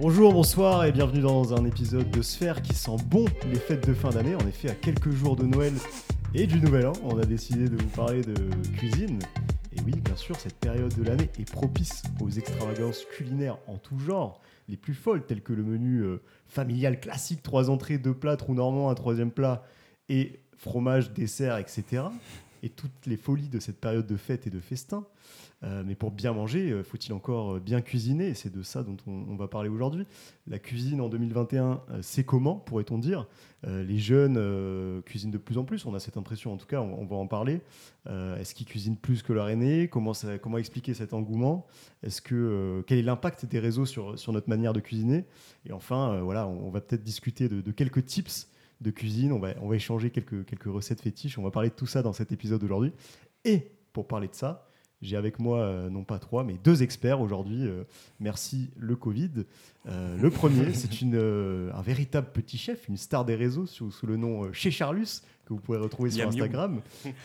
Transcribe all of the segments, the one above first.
Bonjour, bonsoir et bienvenue dans un épisode de Sphère qui sent bon les fêtes de fin d'année. En effet, à quelques jours de Noël et du Nouvel An, on a décidé de vous parler de cuisine. Et oui, bien sûr, cette période de l'année est propice aux extravagances culinaires en tout genre, les plus folles, telles que le menu euh, familial classique, trois entrées, deux plats, trou normand, un troisième plat et fromage, dessert, etc. Et toutes les folies de cette période de fête et de festin. Euh, mais pour bien manger, euh, faut-il encore euh, bien cuisiner? C'est de ça dont on, va parler aujourd'hui. La cuisine en 2021, euh, c'est comment, pourrait-on dire? Les jeunes cuisinent de plus en plus, on a cette impression en tout cas, on, va en parler. Est-ce qu'ils cuisinent plus que leur aîné? Comment, expliquer cet engouement? Quel est l'impact des réseaux sur, notre manière de cuisiner? Et enfin, voilà, on, va peut-être discuter de quelques tips de cuisine, on va, on va échanger quelques, quelques recettes fétiches, on va parler de tout ça dans cet épisode aujourd'hui. Et pour parler de ça, j'ai avec moi, euh, non pas trois, mais deux experts aujourd'hui. euh, merci le Covid. Euh, le premier, c'est une, un véritable petit chef, une star des réseaux sous, sous le nom Chez Charlus, que vous pourrez retrouver sur. Instagram.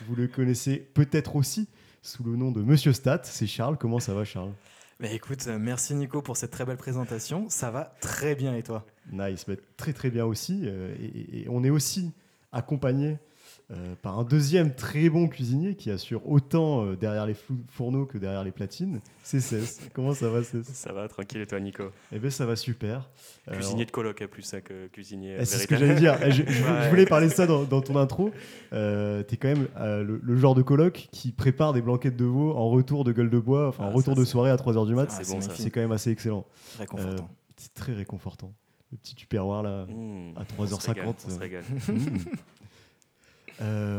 Vous le connaissez peut-être aussi sous le nom de Monsieur Stat. C'est Charles. Comment ça va, Charles? Bah écoute, merci Nico pour cette très belle présentation. Ça va très bien et toi? Nice, très très bien aussi. euh, et, on est aussi accompagné euh, par un deuxième très bon cuisinier qui assure autant euh, derrière les fourneaux que derrière les platines. C'est Cess. Comment ça va, Cess Ça va, tranquille, et toi, Nico? Eh bien, ça va super. Euh, Cuisinier de coloc, à plus ça que cuisinier. Eh, C'est ce que j'allais dire. Eh, Je, je- je Ouais. voulais parler de ça dans, dans ton intro. Euh, T'es quand même le, le genre de coloc qui prépare des blanquettes de veau en retour de gueule de bois, enfin en Ah, retour ça, de soirée à 3h du mat. c'est Ah, c'est ça. C'est quand même assez excellent. Réconfortant. C'est très réconfortant. Le petit tupperware là. Mmh, À on se 3h50, régale, On se euh. régale.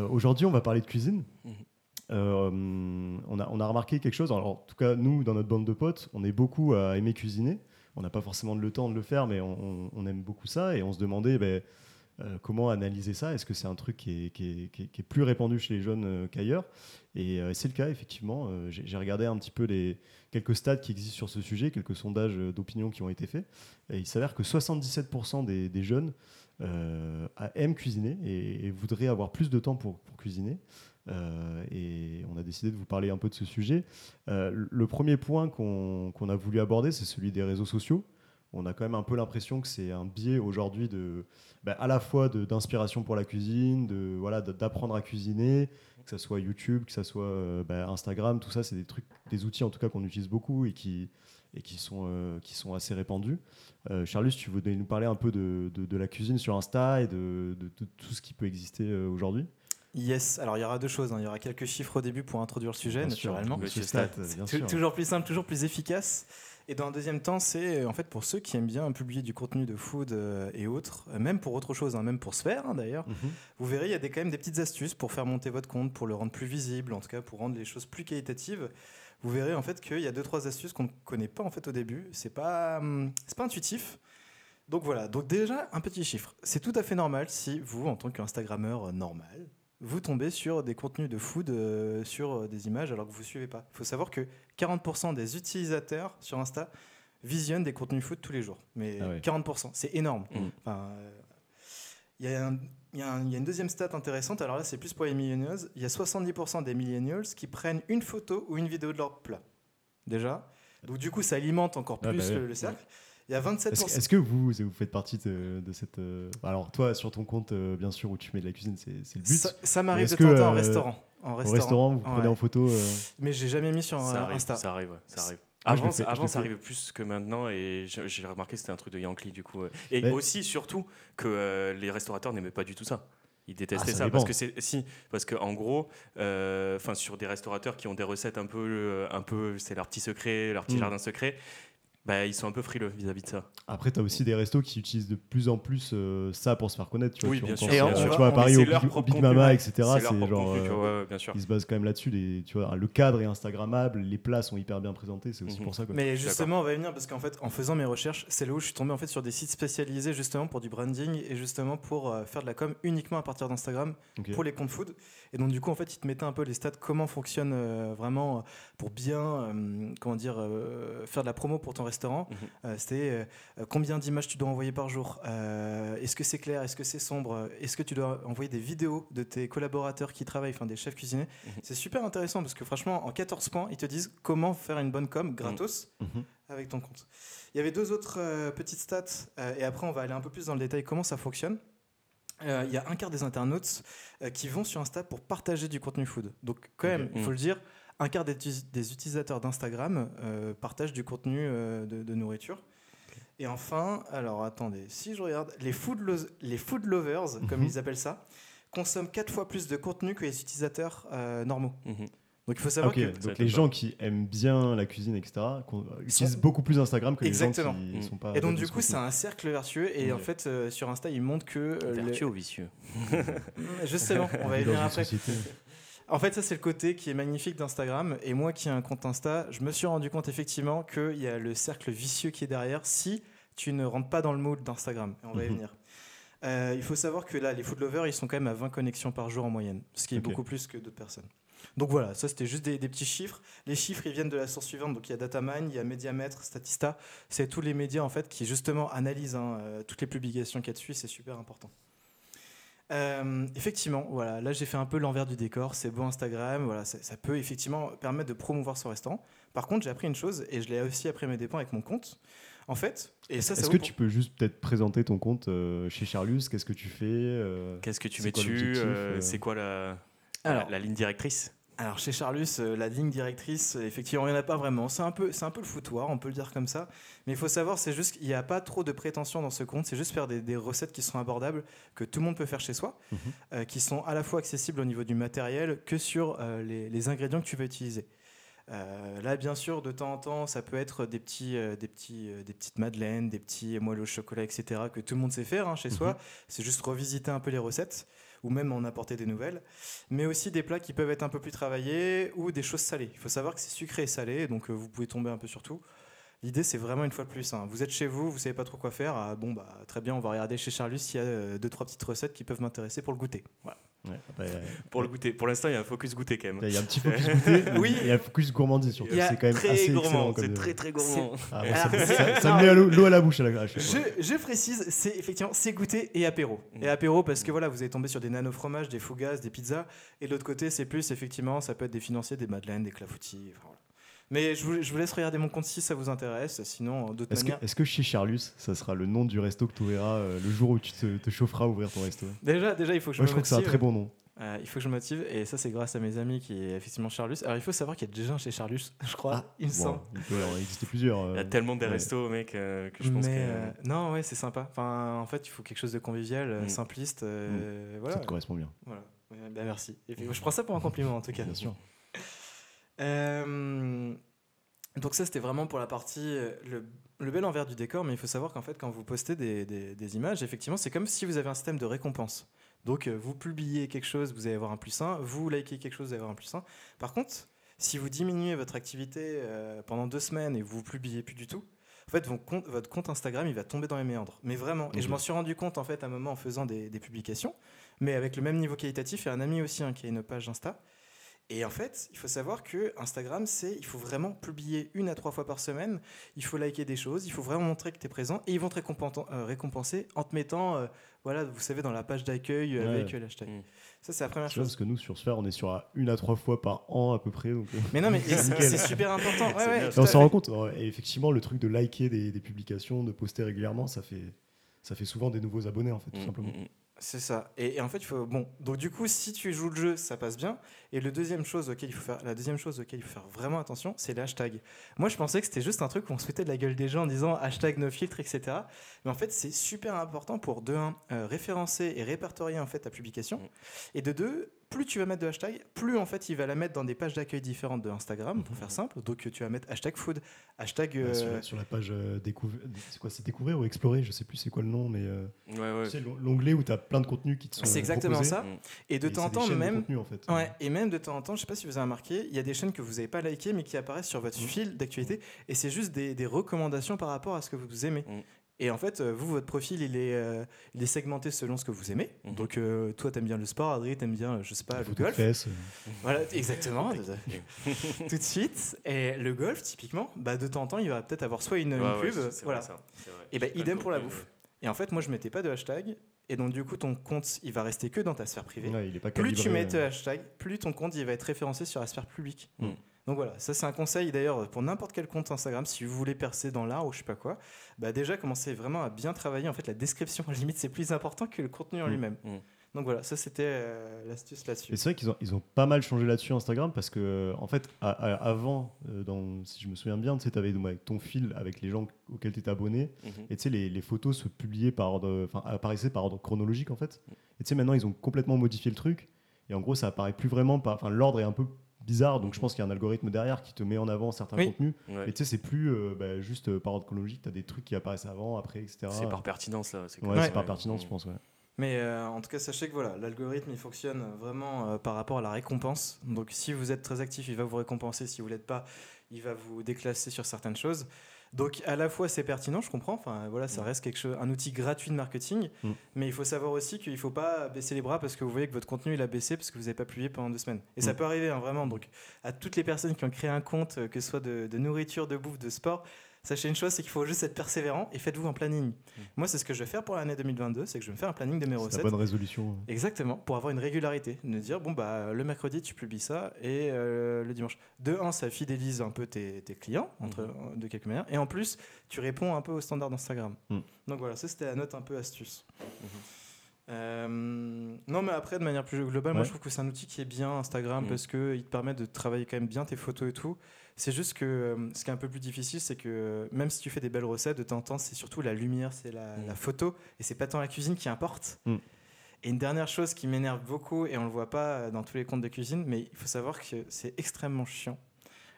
Aujourd'hui, on va parler de cuisine. Mhm. Euh, on, a, on a remarqué quelque chose. Alors, en tout cas, nous, dans notre bande de potes, on est beaucoup à aimer cuisiner. On n'a pas forcément le temps de le faire, mais on, on- on aime beaucoup ça. Et on se demandait ben, euh, comment analyser ça? Est-ce que c'est un truc qui est, qui est- qui est- qui est plus répandu chez les jeunes qu'ailleurs? Et c'est le cas, effectivement. J'ai regardé un petit peu les quelques stats qui existent sur ce sujet, quelques sondages euh, d'opinion qui ont été faits. Et il s'avère que 77% des, jeunes euh, aiment cuisiner et, voudraient avoir plus de temps pour, cuisiner. Euh, et on a décidé de vous parler un peu de ce sujet. Le- premier point qu'on a voulu aborder, c'est celui des réseaux sociaux. On a quand même un peu l'impression que c'est un biais aujourd'hui de, bah, à la fois d'inspiration pour la cuisine, de voilà, d'apprendre à cuisiner, que ce soit YouTube, que ce soit euh, bah, Instagram, tout ça, c'est des trucs, des outils en tout cas qu'on utilise beaucoup et qui et qui sont euh, qui sont assez répandus. Euh, Charlus, tu voudrais nous parler un peu de, de- de la cuisine sur Insta et de, de- de tout ce qui peut exister euh, aujourd'hui Yes, alors il y aura deux choses. hein. Il y aura quelques chiffres au début pour introduire le sujet, Bien sûr, naturellement. Monsieur Monsieur Stat, Stat. euh, bien sûr. Toujours plus simple, toujours plus efficace. Et dans un deuxième temps, c'est euh, en fait pour ceux qui aiment bien publier du contenu de food euh, et autres, euh, même pour autre chose, hein, même pour se faire hein, d'ailleurs, Mhm. vous verrez, il y a des, quand même des petites astuces pour faire monter votre compte, pour le rendre plus visible, en tout cas pour rendre les choses plus qualitatives. Vous verrez en fait qu'il y a deux trois astuces qu'on ne connaît pas en fait au début. C'est pas hum, c'est pas intuitif. Donc voilà. Donc déjà un petit chiffre. C'est tout à fait normal si vous, en tant qu'Instagrammeur normal, vous tombez sur des contenus de food euh, sur euh, des images alors que vous suivez pas. Il faut savoir que 40% des utilisateurs sur Insta visionnent des contenus food tous les jours. Mais Ah ouais. 40%, c'est énorme. Enfin, euh, il y, a un- il y a un- il y a une deuxième stat intéressante, alors là c'est plus pour les millennials. Il y a 70% des millennials qui prennent une photo ou une vidéo de leur plat. Déjà. Donc du coup ça alimente encore Ah plus bah le, le cercle. Il y a 27%. Est-ce que vous, vous faites partie de, de cette. euh, Alors, toi, sur ton compte, euh, bien sûr, où tu mets de la cuisine, c'est le but. ça, ça m'arrive de temps en temps en euh, restaurant. En Au restaurant, vous prenez Ouais. en photo. euh, Mais j'ai jamais mis sur Ça arrive, Insta. ça arrive, ouais, ça arrive. Je Avant, fais, ça arrivait plus que maintenant et j'ai remarqué que c'était un truc de Yankee du coup. Et Mais- aussi, surtout, que euh, les restaurateurs n'aimaient pas du tout ça. Ils détestaient Ah, ça parce que c'est si parce que en gros, euh, enfin sur des restaurateurs qui ont des recettes un peu, euh, un peu, c'est leur petit secret, leur petit Mm. jardin secret. Bah, ils sont un peu frileux vis-à-vis de ça. Après, tu as aussi des restos qui utilisent de plus en plus euh, ça pour se faire connaître. Tu vois, Oui, tu bien sûr. euh, tu tu vois, à Paris, au, au Big Mama, etc. C'est genre. contenu, tu euh, vois, ouais, bien sûr. Ils se basent quand même là-dessus. les- Tu vois, le cadre est Instagrammable, les plats sont hyper bien présentés. C'est aussi Mhm. pour ça. Quoi. Mais justement, on va y venir parce qu'en fait, en faisant mes recherches, c'est là où je suis tombé en fait sur des sites spécialisés justement pour du branding et justement pour euh, faire de la com uniquement à partir d'Instagram pour les comptes food. Et donc du coup, en fait, ils te mettaient un peu les stats, comment fonctionne euh, vraiment pour bien, euh, comment dire, euh, faire de la promo pour ton restaurant. Mhm. Euh, C'était euh, euh, combien d'images tu dois envoyer par jour. Est-ce que c'est clair Est-ce que c'est sombre Est-ce que tu dois envoyer des vidéos de tes collaborateurs qui travaillent, enfin des chefs cuisiniers Mhm. C'est super intéressant parce que franchement, en 14 points, ils te disent comment faire une bonne com gratos Mhm. avec ton compte. Il y avait deux autres euh, petites stats, euh, et après on va aller un peu plus dans le détail comment ça fonctionne. Euh, Il y a un quart des internautes qui vont sur Insta pour partager du contenu food. Donc quand même, il faut le dire, un quart des, utilisateurs d'Instagram euh, partagent du contenu euh, de, de nourriture. Et enfin, alors attendez, si je regarde, les food, lo- les food lovers, comme Mhm. ils appellent ça, consomment quatre fois plus de contenu que les utilisateurs euh, normaux. Mhm. Donc il faut savoir que donc les pas. gens qui aiment bien la cuisine, etc., utilisent sont- beaucoup plus Instagram que Exactement. les gens qui Mm. sont pas. Et donc du coup c'est un cercle vertueux et en fait euh, sur Insta ils montrent que euh, le- Vertueux ou vicieux Mm, justement on va y venir après. société. En fait ça c'est le côté qui est magnifique d'Instagram et moi qui ai un compte Insta je me suis rendu compte effectivement qu'il y a le cercle vicieux qui est derrière si tu ne rentres pas dans le mood d'Instagram et on va y Mhm. venir. Euh, il faut savoir que là les food lovers ils sont quand même à 20 connexions par jour en moyenne ce qui est beaucoup plus que d'autres personnes. Donc voilà, ça c'était juste des, des petits chiffres. Les chiffres ils viennent de la source suivante. Donc il y a Datamine, il y a Mediamètre, Statista. C'est tous les médias en fait qui justement analysent hein, euh, toutes les publications qu'il y a dessus. C'est super important. Euh, effectivement, voilà, là j'ai fait un peu l'envers du décor. C'est beau Instagram, voilà, ça, ça peut effectivement permettre de promouvoir son restaurant. Par contre, j'ai appris une chose et je l'ai aussi appris à mes dépens avec mon compte. En fait, et ça, Est-ce que pour- tu peux juste peut-être présenter ton compte euh, chez Charlus Qu'est-ce que tu fais euh, Qu'est-ce que tu mets dessus C'est quoi la, Alors, la, la ligne directrice? Alors chez Charlus, euh, la ligne directrice, euh, effectivement, il n'y en a pas vraiment. C'est un peu, c'est un peu le foutoir, on peut le dire comme ça. Mais il faut savoir, c'est juste qu'il n'y a pas trop de prétention dans ce compte. C'est juste faire des, des recettes qui sont abordables, que tout le monde peut faire chez soi, Mhm. euh, qui sont à la fois accessibles au niveau du matériel que sur euh, les, les ingrédients que tu vas utiliser. Euh, là, bien sûr, de temps en temps, ça peut être des, petits, euh, des, petits, euh, des petites madeleines, des petits moelleux au chocolat, etc., que tout le monde sait faire hein, chez soi. C'est juste revisiter un peu les recettes ou même en apporter des nouvelles. Mais aussi des plats qui peuvent être un peu plus travaillés ou des choses salées. Il faut savoir que c'est sucré et salé, donc euh, vous pouvez tomber un peu sur tout. L'idée, c'est vraiment une fois de plus. hein. Vous êtes chez vous, vous savez pas trop quoi faire. ah, bon, bah très bien, on va regarder chez Charlus s'il y a euh, deux trois petites recettes qui peuvent m'intéresser pour le goûter. Voilà. Ouais, Pour le goûter. Pour l'instant, il y a un focus goûter quand même. Il y a un petit focus goûter, Oui. et il y a un focus gourmandise surtout. C'est quand même très assez gourmand. excellent. comme C'est très très gourmand. Ah, bon, Alors, ça, me met l'eau à la bouche à la Je, je précise, c'est effectivement c'est goûter et apéro. Mm. Et apéro parce que voilà, vous allez tomber sur des nano fromages, des fougasses, des pizzas. Et de l'autre côté, c'est plus effectivement, ça peut être des financiers, des madeleines, des clafoutis. enfin, voilà. Mais je vous, je vous laisse regarder mon compte si ça vous intéresse. Sinon, d'autres Est-ce que, manières. est-ce que chez Charlus, ça sera le nom du resto que tu ouvriras euh, le jour où tu te, te chaufferas à ouvrir ton resto? Déjà, déjà, il faut que je Moi, me je trouve que c'est un très bon nom. Euh, il faut que je me motive et ça c'est grâce à mes amis qui est effectivement Charlus. Alors il faut savoir qu'il y a déjà un chez Charlus, je crois, il me semble. il peut en exister plusieurs. Il y euh, a tellement des ouais. restos, mec, euh, que je pense Mais que. euh, non, ouais, c'est sympa. Enfin, en fait, il faut quelque chose de convivial, euh, Mm. simpliste. euh, voilà. Ça te correspond bien, voilà. Bah, merci. Et puis, je prends ça pour un compliment en tout cas. bien sûr. Euh, donc ça c'était vraiment pour la partie euh, le, le bel envers du décor, mais il faut savoir qu'en fait quand vous postez des, des- des images, effectivement c'est comme si vous avez un système de récompense. Donc euh, vous publiez quelque chose, vous allez avoir un plus 1, vous likez quelque chose, vous allez avoir un plus 1. Par contre, si vous diminuez votre activité euh, pendant deux semaines et vous publiez plus du tout, en fait votre compte Instagram il va tomber dans les méandres. Mais vraiment, et je m'en suis rendu compte en fait à un moment en faisant des, des publications, mais avec le même niveau qualitatif et un ami aussi hein, qui a une page Insta. Et en fait, il faut savoir que Instagram, c'est il faut vraiment publier une à trois fois par semaine. Il faut liker des choses, il faut vraiment montrer que tu es présent et ils vont te récompenser, euh, récompenser en te mettant, euh, voilà, vous savez, dans la page d'accueil Ouais. avec euh, l'hashtag. Mm. Ça, c'est la première chose. parce que nous, sur Sphere, on est sur à une à trois fois par an à peu près. Donc, Mais non, mais c'est super important. Ouais, ouais, on s'en rend compte. Et effectivement, le truc de liker des, des publications, de poster régulièrement, ça fait, ça fait souvent des nouveaux abonnés, en fait, tout Mm, simplement. mm, mm. C'est ça. Et, et en fait, il faut bon. Donc du coup, si tu joues le jeu, ça passe bien. Et le deuxième chose auquel il faut faire, la deuxième chose auquel il faut faire vraiment attention, c'est les hashtags. Moi, je pensais que c'était juste un truc où on se foutait de la gueule des gens en disant hashtag no filtre, etc. Mais en fait, c'est super important pour de un euh, référencer et répertorier en fait ta publication. Mm. Et de deux, plus tu vas mettre de hashtags, plus en fait il va la mettre dans des pages d'accueil différentes de Instagram, pour faire simple. Donc tu vas mettre hashtag food, hashtag. Sur, euh, la, sur la page euh, découvrir, c'est quoi, c'est découvrir ou explorer, je sais plus c'est quoi le nom, mais euh, Ouais, ouais. tu sais, l'on- l'onglet où tu as plein de contenus qui te sont C'est exactement proposés, ça. Mm. Et de et temps en c'est temps, même. contenu, en fait. Ouais, et même de temps en temps, je sais pas si vous avez remarqué, il y a des chaînes que vous n'avez pas likées mais qui apparaissent sur Mmh. votre fil d'actualité et c'est juste des, des recommandations par rapport à ce que vous aimez. Et en fait, euh, vous, votre profil, il est, euh, il est segmenté selon ce que vous aimez. Mhm. Donc, euh, toi, t'aimes bien le sport, Adrien, t'aimes bien, je sais pas, le de golf. fesses, Voilà, exactement. tout de suite. Et le golf, typiquement, bah, de temps en temps, il va peut-être avoir soit une, une Ouais, pub, voilà. vrai. Et ben pas idem le pour la bouffe. Et en fait, moi, je mettais pas de hashtag. Et donc, du coup, ton compte, il va rester que dans ta sphère privée. ouais, il est pas Plus tu mets de hashtag, plus ton compte il va être référencé sur la sphère publique. Mm. Donc voilà, ça c'est un conseil d'ailleurs pour n'importe quel compte Instagram, si vous voulez percer dans l'art ou je sais pas quoi, bah déjà commencez vraiment à bien travailler. En fait, la description, limite, c'est plus important que le contenu en Mm. lui-même. Mm. Donc voilà, ça c'était euh, l'astuce là-dessus. Et c'est vrai qu'ils ont, ils ont pas mal changé là-dessus Instagram parce que, en fait, à- à- avant, euh, dans, si je me souviens bien, tu sais, avais ton fil avec les gens auxquels tu étais abonné. Mhm. Et tu sais, les, les photos se publiaient par ordre, enfin, apparaissaient par ordre chronologique en fait. Mm. Et tu sais, maintenant, ils ont complètement modifié le truc. Et en gros, ça apparaît plus vraiment par. Enfin, l'ordre est un peu bizarre. Donc, je pense qu'il y a un algorithme derrière qui te met en avant certains Oui. contenus. Ouais. Et tu sais, c'est plus euh, bah, juste euh, par ordre chronologique. Tu as des trucs qui apparaissent avant, après, etc. C'est par pertinence là. c'est Ouais, ça, par ouais. pertinence, je Mm. pense. Ouais. Mais euh, en tout cas, sachez que voilà, l'algorithme il fonctionne vraiment euh, par rapport à la récompense. Donc si vous êtes très actif, il va vous récompenser. Si vous l'êtes pas, il va vous déclasser sur certaines choses. Donc à la fois c'est pertinent, je comprends. Enfin voilà, ça Mm. reste quelque chose, un outil gratuit de marketing. Mm. Mais il faut savoir aussi qu'il faut pas baisser les bras parce que vous voyez que votre contenu il a baissé parce que vous n'avez pas publié pendant deux semaines. Et ça Mm. peut arriver hein, vraiment. Donc à toutes les personnes qui ont créé un compte, euh, que ce soit de, de nourriture, de bouffe, de sport. Sachez une chose, c'est qu'il faut juste être persévérant et faites-vous un planning. Moi, c'est ce que je vais faire pour l'année 2022, c'est que je vais me faire un planning de mes C'est recettes. la bonne résolution. Exactement, pour avoir une régularité. De dire, bon, bah, le mercredi, tu publies ça et euh, le dimanche. De un, ça fidélise un peu tes, tes clients, entre, Mhm. de quelque manière. Et en plus, tu réponds un peu aux standards d'Instagram. Mhm. Donc voilà, ça, c'était la note un peu astuce. Mhm. Euh, non, mais après, de manière plus globale, moi, je trouve que c'est un outil qui est bien, Instagram, Mhm. parce qu'il te permet de travailler quand même bien tes photos et tout. C'est juste que euh, ce qui est un peu plus difficile, c'est que euh, même si tu fais des belles recettes, de temps en temps, c'est surtout la lumière, c'est la, la photo, et c'est pas tant la cuisine qui importe. Mhm. Et une dernière chose qui m'énerve beaucoup, et on le voit pas euh, dans tous les comptes de cuisine, mais il faut savoir que c'est extrêmement chiant.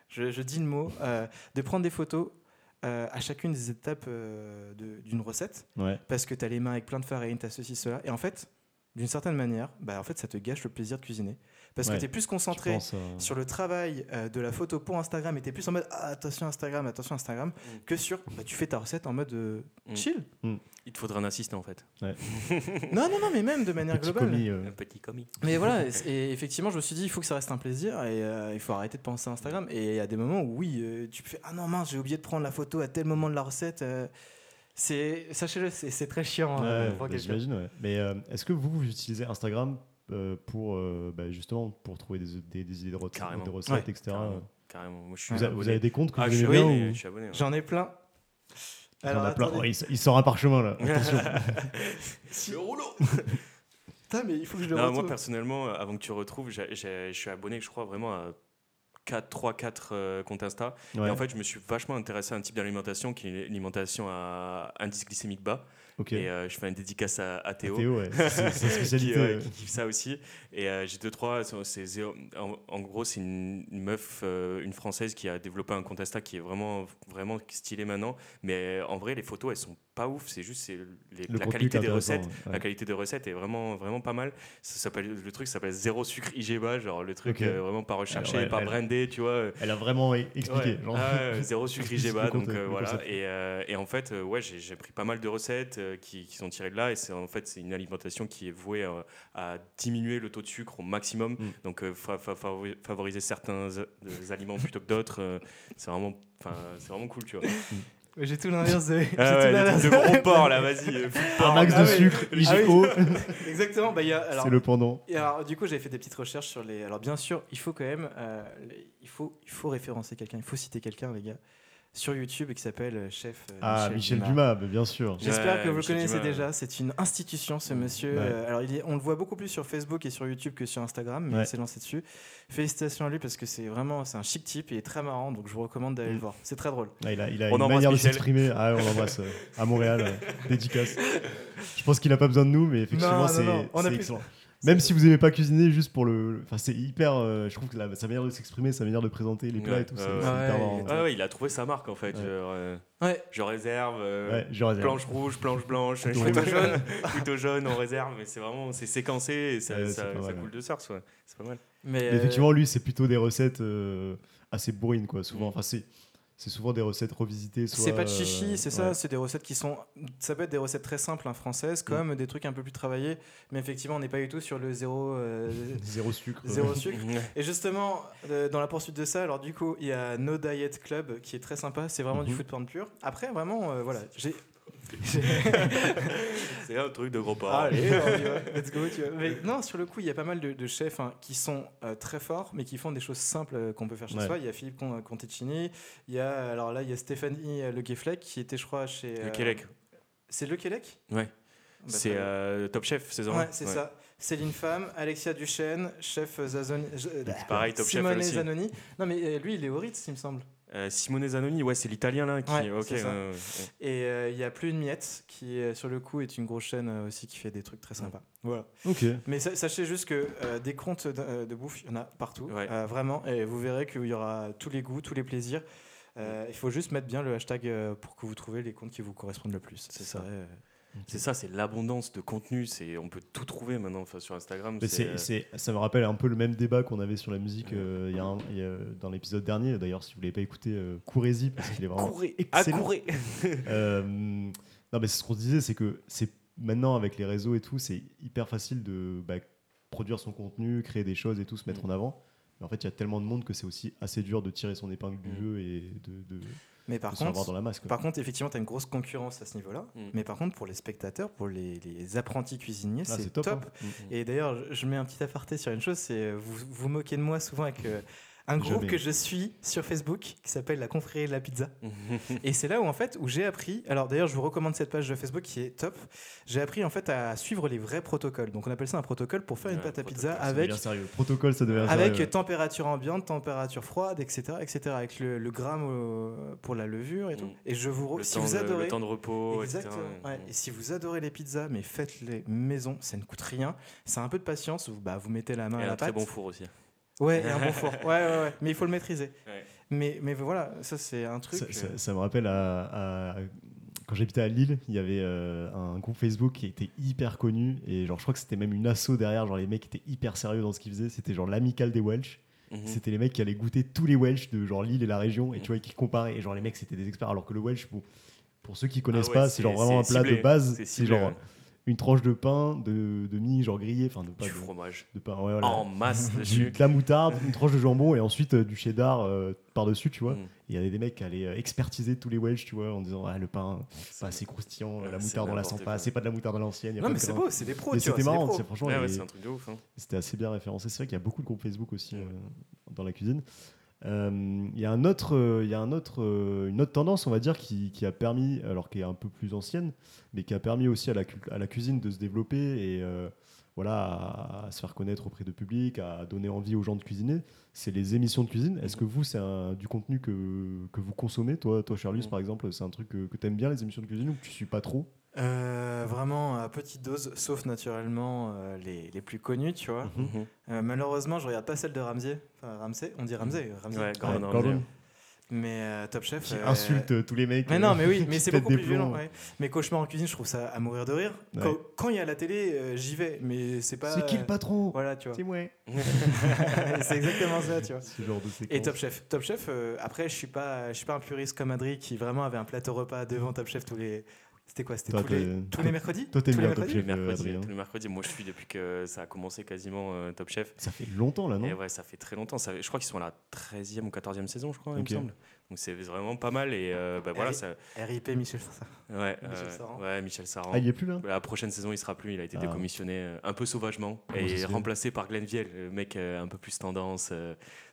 Je, je dis le mot, euh, de prendre des photos euh, à chacune des étapes euh, d'une recette, Ouais. parce que tu as les mains avec plein de farine, tu as ceci, cela. Et en fait, d'une certaine manière, bah, en fait, ça te gâche le plaisir de cuisiner. Parce Ouais. que tu es plus concentré euh, sur le travail euh, de la photo pour Instagram et tu es plus en mode ah, attention Instagram, attention Instagram, Mm. que sur bah, tu fais ta recette en mode euh, Mm. chill. Il te faudrait un assistant en fait. non, non, non, mais même de manière petit globale. commis, euh, Un petit commis. Mais voilà, et, et effectivement, je me suis dit, il faut que ça reste un plaisir et euh, il faut arrêter de penser à Instagram. Et il y a des moments où, oui, euh, tu fais Ah non, mince, j'ai oublié de prendre la photo à tel moment de la recette. euh, c'est, sachez-le, c'est, c'est très chiant. euh, Ouais, pour bah, quelqu'un. j'imagine, ouais. Mais euh, est-ce que vous, vous utilisez Instagram pour euh, bah, justement pour trouver des, des, des idées de recettes, Carrément. des recettes Ouais, etc. Carrément. Carrément. Moi, je suis Vous, a- abonné. vous avez des comptes que Ah, vous je suis aimez bien abonné, ou- je suis abonné. ouais. J'en ai plein. Il y en Alors, a plein. Ouais, il, il sort un parchemin là. Attention. Le rouleau Putain, mais il faut que je le Non, moi personnellement, euh, avant que tu retrouves, j'ai- j'ai- je suis abonné, je crois, vraiment à 4, 3, 4 euh, comptes Insta. Ouais, Et en fait, je me suis vachement intéressé à un type d'alimentation qui est l'alimentation à indice glycémique bas. Et euh, je fais une dédicace à, à Théo. Théo, ouais. C'est qui, euh. qui kiffe ça aussi. Et euh, j'ai deux, trois. c'est- en, en gros, c'est une, une meuf, euh, une française qui a développé un compte Insta qui est vraiment, vraiment stylé maintenant. Mais en vrai, les photos, elles sont pas ouf. C'est juste c'est les- Le la qualité des recettes. ouais. La qualité des recettes est vraiment, vraiment pas mal. Ça s'appelle, le truc s'appelle zéro sucre IGBA, genre le truc euh, vraiment pas recherché, pas elle- brandé, tu vois. Elle a vraiment e- expliqué. Ouais. genre. Ah zéro sucre IGBA, donc euh, voilà. Et, euh, et en fait, euh, ouais, j'ai pris pas mal de recettes euh, qui, qui sont tirées de là. Et c'est en fait, c'est une alimentation qui est vouée euh, à diminuer le taux de sucre au maximum. Mm. Donc, euh, fa- fa- favori- favoriser certains euh, aliments plutôt que d'autres. euh, c'est vraiment, enfin, c'est vraiment cool, tu vois. J'ai tout l'inverse de. j'ai Ah tout ouais, de gros porc là, vas-y. euh, Un max Ah de oui. sucre, Ah oui. IGO, Exactement. Bah, c'est le pendant. Et alors, du coup, j'avais fait des petites recherches sur les. Alors, bien sûr, il faut quand même. euh, il, faut, il faut référencer quelqu'un, il faut citer quelqu'un, les gars, sur YouTube qui s'appelle euh, Chef euh, Ah, Michel Dumas, bah, bien sûr. J'espère Ouais, que vous le Michel connaissez Dumas. déjà. C'est une institution, ce monsieur. Ouais. Euh, alors, il est- on le voit beaucoup plus sur Facebook et sur YouTube que sur Instagram, mais Ouais. il s'est lancé dessus. Félicitations à lui parce que c'est vraiment c'est un chic type et il est très marrant. Donc, je vous recommande d'aller Mm. le voir. C'est très drôle. Ah, il a, il a On une embrasse manière de Michel. s'exprimer. Ah, on l'embrasse euh, à Montréal, euh, dédicace. Je pense qu'il a pas besoin de nous, mais effectivement, c'est plus- excellent. Même si vous aimez pas cuisiner, juste pour le. Enfin, c'est hyper. euh, je trouve que la- sa manière de s'exprimer, sa manière de présenter les plats Ouais, et tout, c'est ouais, c'est ouais. hyper Ouais, marrant. Ah ouais, il a trouvé sa marque en fait. Ouais. Genre, euh, Ouais. je réserve. euh, Ouais, je réserve. Planche rouge, planche blanche, rouge. jaune, couteau jaune, on réserve, mais c'est vraiment c'est séquencé et ça, Ouais, ça, c'est pas ça mal, coule de source, ouais. c'est pas mal. Mais, Mais euh, effectivement, lui, c'est plutôt des recettes euh, assez bourrines, quoi. Souvent, enfin, c'est c'est souvent des recettes revisitées. C'est pas de euh, chichi, c'est ça. ouais. C'est des recettes qui sont. Ça peut être des recettes très simples, hein, françaises, comme des trucs un peu plus travaillés. Mais effectivement, on n'est pas du tout sur le zéro, euh, Zéro sucre. zéro sucre. Et justement, euh, dans la poursuite de ça, alors du coup, il y a No Diet Club qui est très sympa. C'est vraiment du Mhm. food porn pur. Après, vraiment, euh, voilà, j'ai. C'est un truc de gros porc. Allez, on y va. let's go. Tu vois. Mais non, sur le coup, il y a pas mal de, de chefs hein, qui sont euh, très forts, mais qui font des choses simples euh, qu'on peut faire chez Ouais. soi. Il y a Philippe Con- Conticini, il y a alors là, il y a Stéphanie euh, Le Guéflec qui était, je crois, chez. Le euh, Québec. C'est Le Quélec Ouais. Bah, c'est euh, Top Chef saison Ouais, 1. c'est ça. Céline Femme, Alexia Duchesne, chef Zazoni. pareil, Top Chef, Simone aussi. Zanoni. Non, mais euh, lui, il est au Ritz, il me semble. Euh, Simone Zanoni, ouais, c'est l'italien là qui. Ouais, ok. c'est ça. ouais, ouais, ouais. Et euh, il y a Plus une miette, qui, euh, sur le coup, est une grosse chaîne euh, aussi qui fait des trucs très sympas. Voilà. Ok. Mais sa- sachez juste que euh, des comptes de, euh, de bouffe, il y en a partout. Ouais. Euh, vraiment. Et vous verrez qu'il y aura tous les goûts, tous les plaisirs. Euh, il faut juste mettre bien le hashtag euh, pour que vous trouviez les comptes qui vous correspondent le plus. C'est C'est ça. C'est ça, c'est l'abondance de contenu. C'est, on peut tout trouver maintenant enfin, sur Instagram. Mais c'est, ça me rappelle un peu le même débat qu'on avait sur la musique euh, y a un- il y a- dans l'épisode dernier. D'ailleurs, si vous ne l'avez pas écouté, euh, courez-y parce qu'il est vraiment Courez, excellent. accourez. Euh, non, mais c'est ce qu'on se disait, c'est que c'est maintenant avec les réseaux et tout, c'est hyper facile de bah, produire son contenu, créer des choses et tout, se mettre Mm. en avant. Mais en fait, il y a tellement de monde que c'est aussi assez dur de tirer son épingle du Mm. jeu et de, de, Mais par contre, dans la masse. quoi. par contre, effectivement, tu as une grosse concurrence à ce niveau-là. Mm. Mais par contre, pour les spectateurs, pour les, les apprentis cuisiniers, Ah, c'est top. hein. Mm. Et d'ailleurs, je- je mets un petit aparté sur une chose, c'est euh, vous vous moquez de moi souvent avec euh, un groupe Jamais. que je suis sur Facebook qui s'appelle la confrérie de la pizza. Et c'est là où en fait où j'ai appris. Alors d'ailleurs, je vous recommande cette page de Facebook qui est top. J'ai appris en fait à suivre les vrais protocoles. Donc on appelle ça un protocole pour faire une pâte à pizza avec sérieux. Protocole, ça devient avec sérieux. température ambiante, température froide, etc., etc. Avec le, le gramme euh, pour la levure et tout. Mm. Et je vous le, si temps vous de, adorez le temps de repos, Exactement. etc. ouais. Et si vous adorez les pizzas, mais faites-les maison, ça ne coûte rien. C'est un peu de patience. Vous, bah, vous mettez la main Et à la un très pâte. bon four aussi. Ouais, et un bon four. Ouais, ouais, ouais. Mais il faut le maîtriser. Ouais. Mais, mais voilà, ça c'est un truc. Ça, euh, ça- ça me rappelle à, à- quand j'habitais à Lille, il y avait euh, un groupe Facebook qui était hyper connu et genre je crois que c'était même une asso derrière, genre les mecs étaient hyper sérieux dans ce qu'ils faisaient, c'était genre l'amicale des Welsh. Mhm. C'était les mecs qui allaient goûter tous les Welsh de genre Lille et la région et tu vois qui comparaient et genre les mecs c'était des experts alors que le Welsh bon, pour ceux qui connaissent Ah ouais, pas, c'est genre vraiment un plat ciblé. de base, C'est genre ouais. Une tranche de pain de, de mie genre grillé, enfin de pas du de, fromage de pain, ouais, voilà. en masse dessus. de la moutarde, une tranche de jambon et ensuite euh, du cheddar euh, par-dessus, tu vois. Mm. Il y avait des mecs qui allaient euh, expertiser tous les Welsh, tu vois, en disant ah, le pain, pas assez croustillant, Ouais, la moutarde on la sent pas, c'est pas de la moutarde à l'ancienne. Non, mais c'est beau, c'est des pros. C'était marrant, franchement, Ouais, c'est un truc de ouf. hein. c'était assez bien référencé. C'est vrai qu'il y a beaucoup de groupes Facebook aussi euh, dans la cuisine. Euh, Il y a un autre, y a un autre, euh, une autre tendance, on va dire, qui, qui a permis, alors qui est un peu plus ancienne, mais qui a permis aussi à la, à la cuisine de se développer et euh, voilà, à, se faire connaître auprès de public, à donner envie aux gens de cuisiner. C'est les émissions de cuisine. Est-ce que vous, c'est du contenu que, que vous consommez, toi, toi, Charlus, Mm. par exemple, c'est un truc que, que tu aimes bien les émissions de cuisine ou que tu suis pas trop? Euh, vraiment à petite dose, sauf naturellement euh, les, les plus connus, tu vois. Mhm. Mhm. Euh, malheureusement, je regarde pas celle de Ramsey. Enfin, Ramsey, on dit Ramsey. Ramsey. Ouais, Gordon Ouais, Ramsay. Gordon, Mais euh, Top Chef. qui euh, insulte euh, tous les mecs. Mais non, mais oui, mais c'est beaucoup plus violent. ouais. Mais cauchemar en cuisine, je trouve ça à mourir de rire. Ouais. Quand- Quand il y a la télé, euh, j'y vais, mais c'est pas. C'est qui le patron? Voilà, tu vois. C'est moi. c'est exactement ça, tu vois. Ce genre de séquence. Et Top Chef. Top Chef, euh, après, je suis pas, je suis pas un puriste comme Adri qui vraiment avait un plateau repas devant Top Chef tous les. C'était quoi C'était tous, les... t'es- tous les mercredis Toi, t'aimes Tous les Top mercredis Chef, Tous les mercredis, Adrien. tous les mercredis. Moi, je suis depuis que ça a commencé quasiment euh, Top Chef. Ça fait longtemps là, non Et ouais, ça fait très longtemps. Ça fait- je crois qu'ils sont à la 13e ou 14e saison, je crois, il me semble. Donc c'est vraiment pas mal. Et euh, bah, voilà, ça, RIP Michel Sarsa. ouais, Michel euh, Saran. ouais, Michel Saran. Ah, il est plus là? La prochaine saison, il sera plus. Il a été Ah. décommissionné euh, un peu sauvagement Comment et remplacé par Glenn Viel, le mec euh, un peu plus tendance.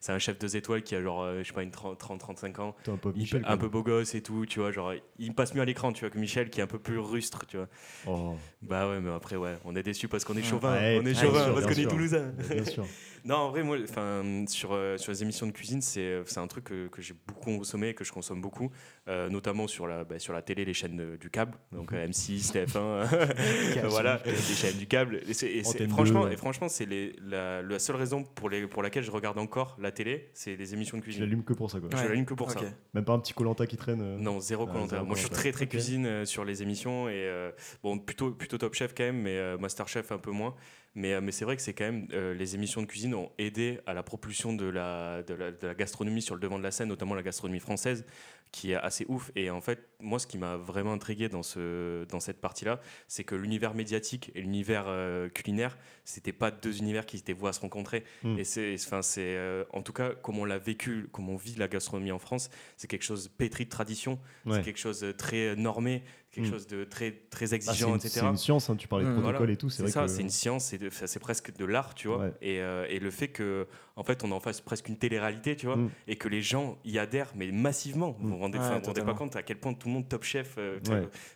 Euh, c'est un chef deux étoiles qui a genre, euh, je sais pas, une 30-35 ans. Un peu Il- un peu beau gosse et tout, tu vois. Genre, il passe mieux à l'écran, tu vois, que Michel qui est un peu plus rustre, tu vois. Oh, Bah ouais, mais après, ouais, on est déçu parce qu'on est chauvin. Ouais, on est chauvin parce qu'on est toulousain. bien sûr. Non, en vrai, moi, enfin, sur, euh, sur les émissions de cuisine, c'est c'est un truc que, que j'ai beaucoup consommé et que je consomme beaucoup, euh, notamment sur la, bah, sur la télé, les chaînes de- du câble, donc Mhm. euh, M6, TF1, voilà, les chaînes du câble. Et, franchement, 2. et franchement, c'est la, la seule raison pour, les, pour laquelle je regarde encore la télé, c'est les émissions de Je cuisine. l'allume que pour ça, quoi. Je Ouais. l'allume que pour ça. Même pas un petit Colanta qui traîne. euh. Non, zéro Ah, commentaire. zéro Moi, je suis très très cuisine euh, sur les émissions et euh, bon, plutôt plutôt Top Chef quand même, mais euh, Master Chef un peu moins. Mais, euh, mais c'est vrai que c'est quand même euh, les émissions de cuisine ont aidé à la propulsion de la, de la de la gastronomie sur le devant de la scène, notamment la gastronomie française, qui est assez ouf. Et en fait, moi, ce qui m'a vraiment intrigué dans, ce, dans cette partie-là, c'est que l'univers médiatique et l'univers euh, culinaire, c'était pas deux univers qui étaient voués à se rencontrer. Mm. Et c'est, enfin, c'est, euh, en tout cas, comme on l'a vécu, comme on vit la gastronomie en France, c'est quelque chose pétri de tradition, Ouais. c'est quelque chose très normé, quelque Mm. chose de très, très Ah, exigeant, une, etc. c'est une science, hein, tu parlais de Mm, protocole voilà. et tout. C'est vrai ça, que c'est une science, c'est, presque de l'art, tu vois. Ouais. Et, euh, et le fait que, en fait, on en fasse presque une télé-réalité, tu vois, Mm. et que les gens y adhèrent, mais massivement. Vous vous rendez, vous pas compte à quel point tout le monde Top Chef. euh,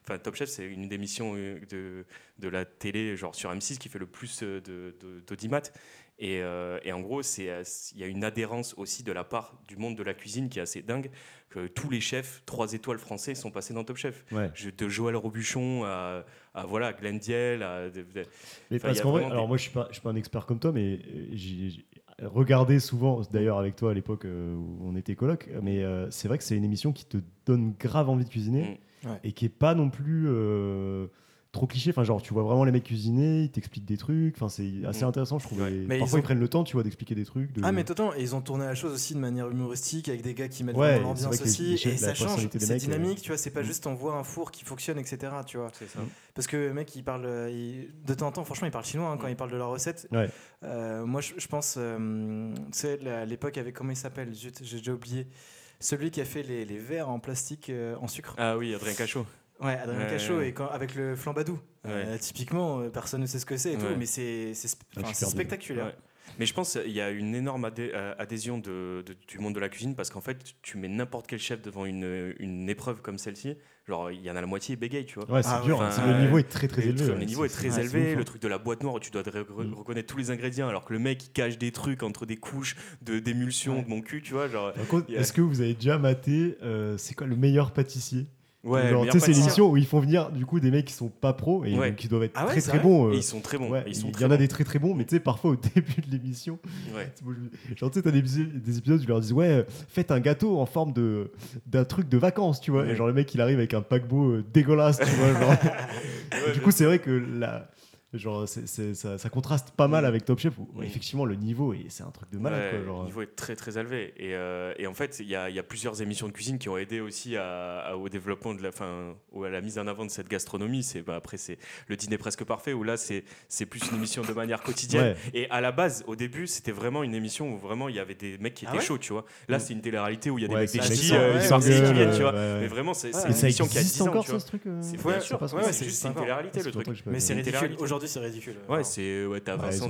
Enfin, Top Chef, c'est une des émissions euh, de, de la télé, genre sur M6, qui fait le plus euh, de, de- d'audimat. Et, euh, et en gros, c'est, euh, il y a une adhérence aussi de la part du monde de la cuisine qui est assez dingue. Que tous les chefs 3 étoiles français sont passés dans Top Chef. Ouais. Je- De Joël Robuchon à, à voilà, Glenn Diel, à, de- de- Mais parce qu'en vrai, alors moi je suis pas, je suis pas un expert comme toi, mais euh, j'ai regardé souvent, d'ailleurs avec toi à l'époque où on était coloc, mais euh, c'est vrai que c'est une émission qui te donne grave envie de cuisiner Mm. Ouais. et qui est pas non plus euh, trop cliché. Enfin, genre tu vois vraiment les mecs cuisiner, ils t'expliquent des trucs. Enfin, c'est assez Mm. intéressant, je trouve. Ouais. Mais parfois ils prennent le temps, tu vois, d'expliquer des trucs. de- Ah mais totalement, et ils ont tourné la chose aussi de manière humoristique avec des gars qui mettent Ouais, l'ambiance les- aussi les chefs, et la ça change, c'est mecs, euh, dynamique, tu vois, c'est pas mm. juste on voit un four qui fonctionne etc. Tu vois, c'est ça. parce que le mec il parle, euh, il- de temps en temps, franchement il parle chinois hein, quand Mm. il parle de la recette. Ouais. Euh, moi je, je pense, euh, tu sais l'époque avec comment il s'appelle, Zut, j'ai déjà oublié, celui qui a fait les, les verres en plastique euh, en sucre. Ah oui, Adrien Cachot. Ouais, Adrien Ouais, Cachot ouais. et quand, avec le flambadou. Euh, typiquement, euh, personne ne sait ce que c'est et tout, mais c'est sp- spectaculaire. Ouais. Mais je pense qu'il y a une énorme adhé- euh, adhésion de, de- du monde de la cuisine parce qu'en fait, tu mets n'importe quel chef devant une, une épreuve comme celle-ci, genre il y en a la moitié bégaye, tu vois. Ouais, c'est Ah dur. hein, Enfin, le niveau est très très le, élevé. le niveau est très élevé, ouf, le hein. truc de la boîte noire où tu dois re- re- Mm. reconnaître tous les ingrédients alors que le mec il cache des trucs entre des couches de d'émulsion Ouais. de mon cul, tu vois, genre a- est-ce que vous avez déjà maté euh, c'est quoi le meilleur pâtissier? Ouais, Genre, meilleur tu sais, c'est l'émission où ils font venir du coup des mecs qui sont pas pros et Ouais. donc qui doivent être Ah ouais, très très bons. euh, ils sont très bons, ouais, ils sont il très y en a bons. des très très bons, mais tu sais, parfois au début de l'émission, genre tu sais, t'as des, épisodes- des épisodes où je leur dis ouais, euh, faites un gâteau en forme de d'un truc de vacances, tu vois. Et genre le mec il arrive avec un paquebot euh, dégueulasse, tu vois. genre. Du coup, c'est vrai que la, genre, c'est- c'est- ça, ça contraste pas mal Mm. avec Top Chef où Mm. effectivement le niveau et c'est un truc de malade Ouais, quoi. Genre, Le niveau est très très élevé. Et, euh, et en fait, il y a, il y a plusieurs émissions de cuisine qui ont aidé aussi à- à- au développement de la, fin, ou à la mise en avant de cette gastronomie. C'est bah, après c'est le dîner presque parfait où là c'est c'est plus une émission de manière quotidienne. Ouais. Et à la base, au début, c'était vraiment une émission où vraiment il y avait des mecs qui Ah étaient ouais chauds, tu vois. Là, Mm. c'est une télé-réalité où il y a des Ouais, mecs c'est des des ch'tis, euh, qui des s'engueulent, Marseillais qui viennent, euh, tu vois. ouais, ouais. Mais vraiment, c'est c'est une ça émission qui a existe 10 ans, encore tu ça vois. ce truc euh C'est c'est c'est juste une télé-réalité c'est le truc. Mais c'est une télé-réalité. Aujourd'hui, c'est ridicule. Ouais, c'est ouais, t'as Ouais, ils Vincent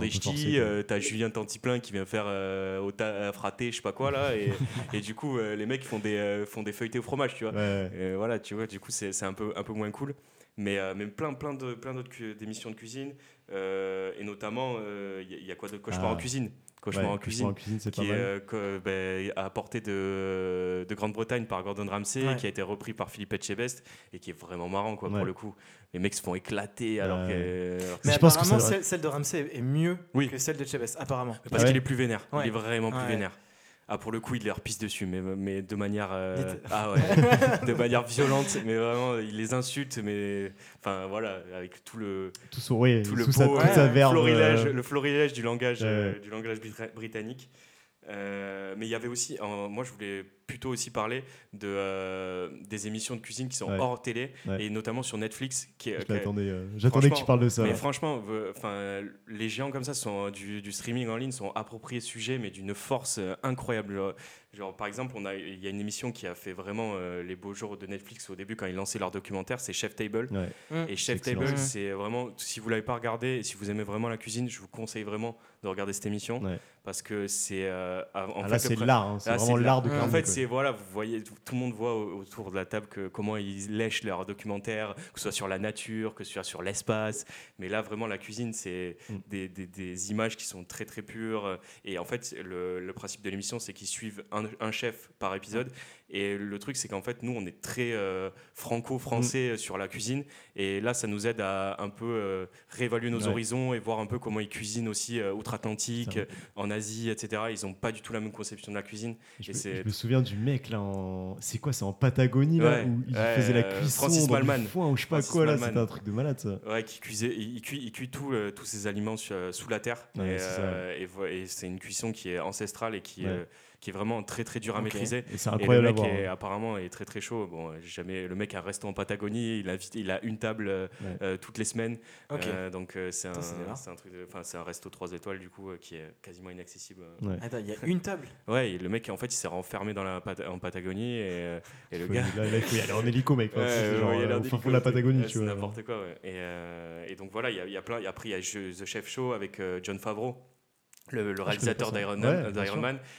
quoi. euh, t'as Julien Tantiplin qui vient faire euh, au ta- à fraté, je sais pas quoi là, et, et du coup euh, les mecs font des euh, font des feuilletés au fromage, tu vois. Ouais, ouais. Et voilà, tu vois, du coup c'est c'est un peu un peu moins cool, mais euh, mais plein plein de plein d'autres d'émissions de cuisine euh, et notamment il y, a quoi d'autre Cauchemar Ah. en cuisine, Cauchemar Ouais, en Cauchemar cuisine. cuisine, c'est pas Qui est euh, ben, apporté de, de Grande-Bretagne par Gordon Ramsay, Ouais. qui a été repris par Philippe Etchebest et qui est vraiment marrant quoi Ouais. pour le coup. Les mecs se font éclater alors que. alors Mais Je pense que apparemment, celle, celle de Ramsey est mieux Oui. que celle de Chebes, apparemment. Parce ouais qu'il est plus vénère. Ouais. Il est vraiment plus Ouais. vénère. Ah, pour le coup, il leur pisse dessus, mais, mais de manière. euh, ah ouais. de manière violente, mais vraiment, il les insulte, mais. Enfin, voilà, avec tout le. Tout oui, Tout le sous sa, beau, toute sa ouais, verve. florilège, euh, le florilège du langage, euh, du langage brita- britannique. Euh, mais il y avait aussi, moi je voulais plutôt aussi parler de, euh, des émissions de cuisine qui sont Ouais. hors télé Ouais. et notamment sur Netflix. Qui, euh, J'attendais que tu parles de ça. mais là. franchement, euh, enfin, les géants comme ça sont du, du streaming en ligne sont appropriés ce sujet, mais d'une force euh, incroyable. Genre, par exemple, on a, il y a une émission qui a fait vraiment euh, les beaux jours de Netflix au début quand ils lançaient leur documentaire, c'est Chef Table. Ouais. Et Chef. Table, c'est vraiment, si vous l'avez pas regardé, et si vous aimez vraiment la cuisine, je vous conseille vraiment de regarder cette émission Ouais. parce que c'est euh, en Ah, là, le c'est pre- l'art. hein, C'est vraiment c'est de l'art de l'art. en cuisiner, fait. C'est voilà, vous voyez, tout tout le monde voit au- autour de la table que comment ils lèchent leurs documentaires, que ce soit sur la nature, que ce soit sur l'espace. Mais là, vraiment, la cuisine, c'est Mm. des, des- des images qui sont très très pures. Et en fait, le, le principe de l'émission, c'est qu'ils suivent un, un chef par épisode. Et le truc, c'est qu'en fait, nous, on est très euh, franco-français Mm. sur la cuisine. Et là, ça nous aide à un peu euh, réévaluer nos Ouais. horizons et voir un peu comment ils cuisinent aussi euh, outre-Atlantique, euh, en Asie, etc. Ils n'ont pas du tout la même conception de la cuisine. Je et me, c'est- je me souviens du mec là en. C'est quoi C'est en Patagonie là Ouais, où il ouais, faisait la euh, cuisson Francis dans Malman. foin ou je sais pas Francis quoi là. C'était un truc de malade ça. Ouais, qui cuisait, il, cuit, il cuit tout, euh, tous ces aliments sous la terre. Et c'est euh, une cuisson qui est ancestrale et qui, euh, qui est vraiment très très dur à Ok. maîtriser. Et c'est Et le incroyable à mec voir. est, hein. apparemment est très très chaud. Bon, j'ai jamais le mec a un resto en Patagonie. Il a, il a une table euh, Ouais. euh, toutes les semaines. Ok. Euh, donc euh, c'est un, un truc, enfin c'est un resto 3 étoiles du coup euh, qui est quasiment inaccessible. Ouais. Attends, il y a une table? Ouais, et le mec en fait il s'est renfermé dans la en Patagonie et, euh, et le Faut- gars. Là, là, il faut y aller en hélico, mec. Ouais, genre, il euh, fond de la. Patagonie, tu c'est vois. n'importe quoi. ouais. Et, euh, et donc voilà, il y a, y a plein. Et après il y a The Chef Show avec euh, John Favreau, le, le Ah, réalisateur d'Iron. Man, Ouais,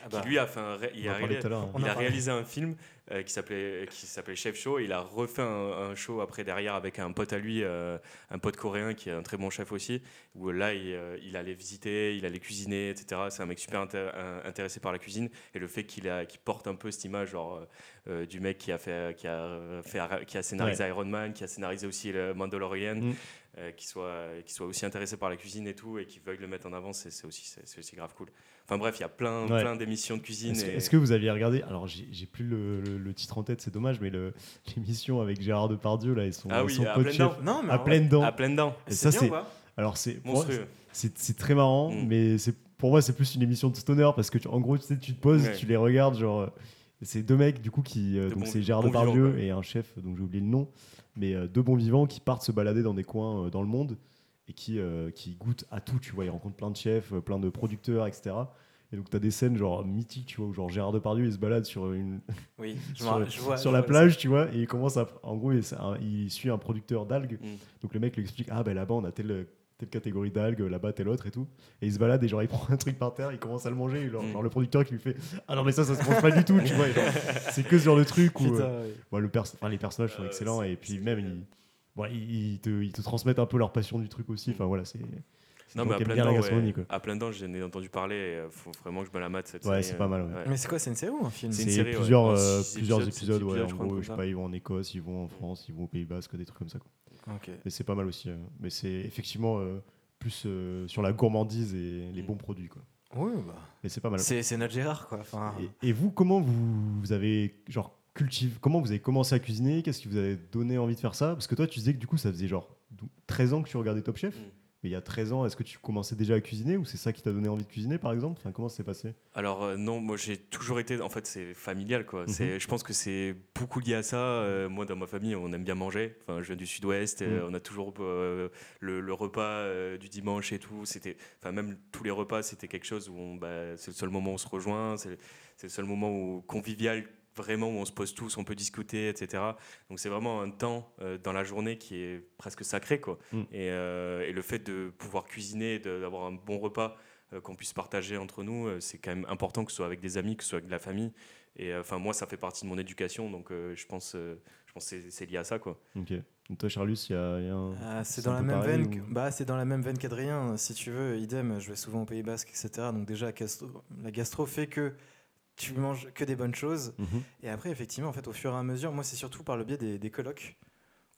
Ah bah, qui lui a fait un, ré- il a réalisé- hein. Il a un film euh, qui s'appelait qui s'appelait Chef Show. Il a refait un, un show après derrière avec un pote à lui, euh, un pote coréen qui est un très bon chef aussi. Où là, il, euh, il allait visiter, il allait cuisiner, etc. C'est un mec super intéressé par la cuisine et le fait qu'il a porte un peu cette image genre euh, du mec qui a fait qui a fait qui a scénarisé Iron Man, qui a scénarisé aussi le Mandalorian. Mm. Euh, qui soit qui soit aussi intéressé par la cuisine et tout et qui veuille le mettre en avant c'est aussi aussi grave cool enfin bref il y a plein Ouais. plein d'émissions de cuisine Est-ce que, vous aviez regardé Alors, j'ai j'ai plus le, le- le titre en tête, c'est dommage, mais l'émission avec Gérard Depardieu, là, ils sont, Ah ils oui, sont à chefs. dents. Non, mais à en pleines dents. à pleines dents Et C'est ça, c'est. Alors, c'est. C'est c'est très marrant, Mm. mais c'est pour moi, c'est plus une émission de stoner parce que, tu- en gros, tu sais, tu te poses, Ouais. tu les regardes, genre. euh, C'est deux mecs, du coup, qui. euh, donc, c'est Gérard bons Depardieu et un chef, donc j'ai oublié le nom, mais euh, deux bons vivants qui partent se balader dans des coins euh, dans le monde et qui, euh, qui goûtent à tout, tu vois. Ils rencontrent plein de chefs, plein de producteurs, etc. Et donc, tu as des scènes, genre, mythiques, tu vois, où, genre, Gérard Depardieu, il se balade sur une, Oui, je, sur, je vois. sur je la vois plage, tu vois, et il commence à. En gros, il, suit un producteur d'algues. Mm. Donc le mec lui explique Ah, ben là-bas, on a telle, telle catégorie d'algues, là-bas, telle autre et tout. Et il se balade et genre, il prend un truc par terre, il commence à le manger. Et genre, Mm. genre, le producteur qui lui fait Ah non, mais ça, ça se mange pas du tout, tu vois. C'est que ce genre de truc où. Putain, euh, oui. bon, le pers- enfin, les personnages sont Euh, excellents et puis même, ils, bon, ils, ils te, ils te transmettent un peu leur passion du truc aussi. Enfin voilà, c'est. c'est non mais à plein gastronomie, ouais. quoi. à plein dents j'en ai entendu parler et, euh, faut vraiment que je me la mate cette Ouais, c'est euh, pas mal, ouais. Mais c'est quoi, c'est une série ou un film? C'est plusieurs, euh, plusieurs épisodes, épisodes, ouais. épisodes, En je crois, gros, comme je sais ça. pas, ils vont en Écosse, ils vont en France, ils vont au Pays Basque, des trucs comme ça. Quoi. Ok. Mais c'est pas mal aussi. euh. Mais c'est effectivement euh, plus euh, sur la gourmandise et les bons produits. Quoi. Oui, bah. Mais c'est pas mal. C'est notre Gérard, quoi. Enfin, Et, et vous, comment vous, vous avez genre cultivé, comment vous avez commencé à cuisiner? Qu'est-ce qui vous a donné envie de faire ça? Parce que toi, tu disais que du coup, ça faisait genre dou- 13 ans que tu regardais Top Chef. Mm. Mais il y a 13 ans, est-ce que tu commençais déjà à cuisiner ou c'est ça qui t'a donné envie de cuisiner, par exemple? Enfin, comment ça s'est passé? Alors euh, non, moi j'ai toujours été, en fait c'est familial quoi. Mhm. Je pense que c'est beaucoup lié à ça. Euh, moi dans ma famille on aime bien manger. Enfin je viens du Sud-Ouest, euh, Mhm. on a toujours euh, le, le repas euh, du dimanche et tout. C'était, enfin même tous les repas c'était quelque chose où on, bah, c'est le seul moment où on se rejoint, c'est le seul moment où convivial vraiment où on se pose tous, on peut discuter, etc. Donc c'est vraiment un temps euh, dans la journée qui est presque sacré quoi. Et, euh, et le fait de pouvoir cuisiner, d'avoir un bon repas euh, qu'on puisse partager entre nous, euh, c'est quand même important que ce soit avec des amis, que ce soit avec de la famille. Et euh, enfin, moi, ça fait partie de mon éducation, donc euh, je pense, euh, je pense que c'est- c'est lié à ça, quoi. Ok. Donc toi, Charlus, il y a, il y a un. Ah, c'est dans un la même veine. Bah, c'est dans la même veine qu'Adrien. Si tu veux, idem. Je vais souvent au Pays Basque, etc. Donc déjà, gastro- la gastro fait que tu manges que des bonnes choses. Mhm. Et après, effectivement, en fait, au fur et à mesure, moi, c'est surtout par le biais des, des colocs.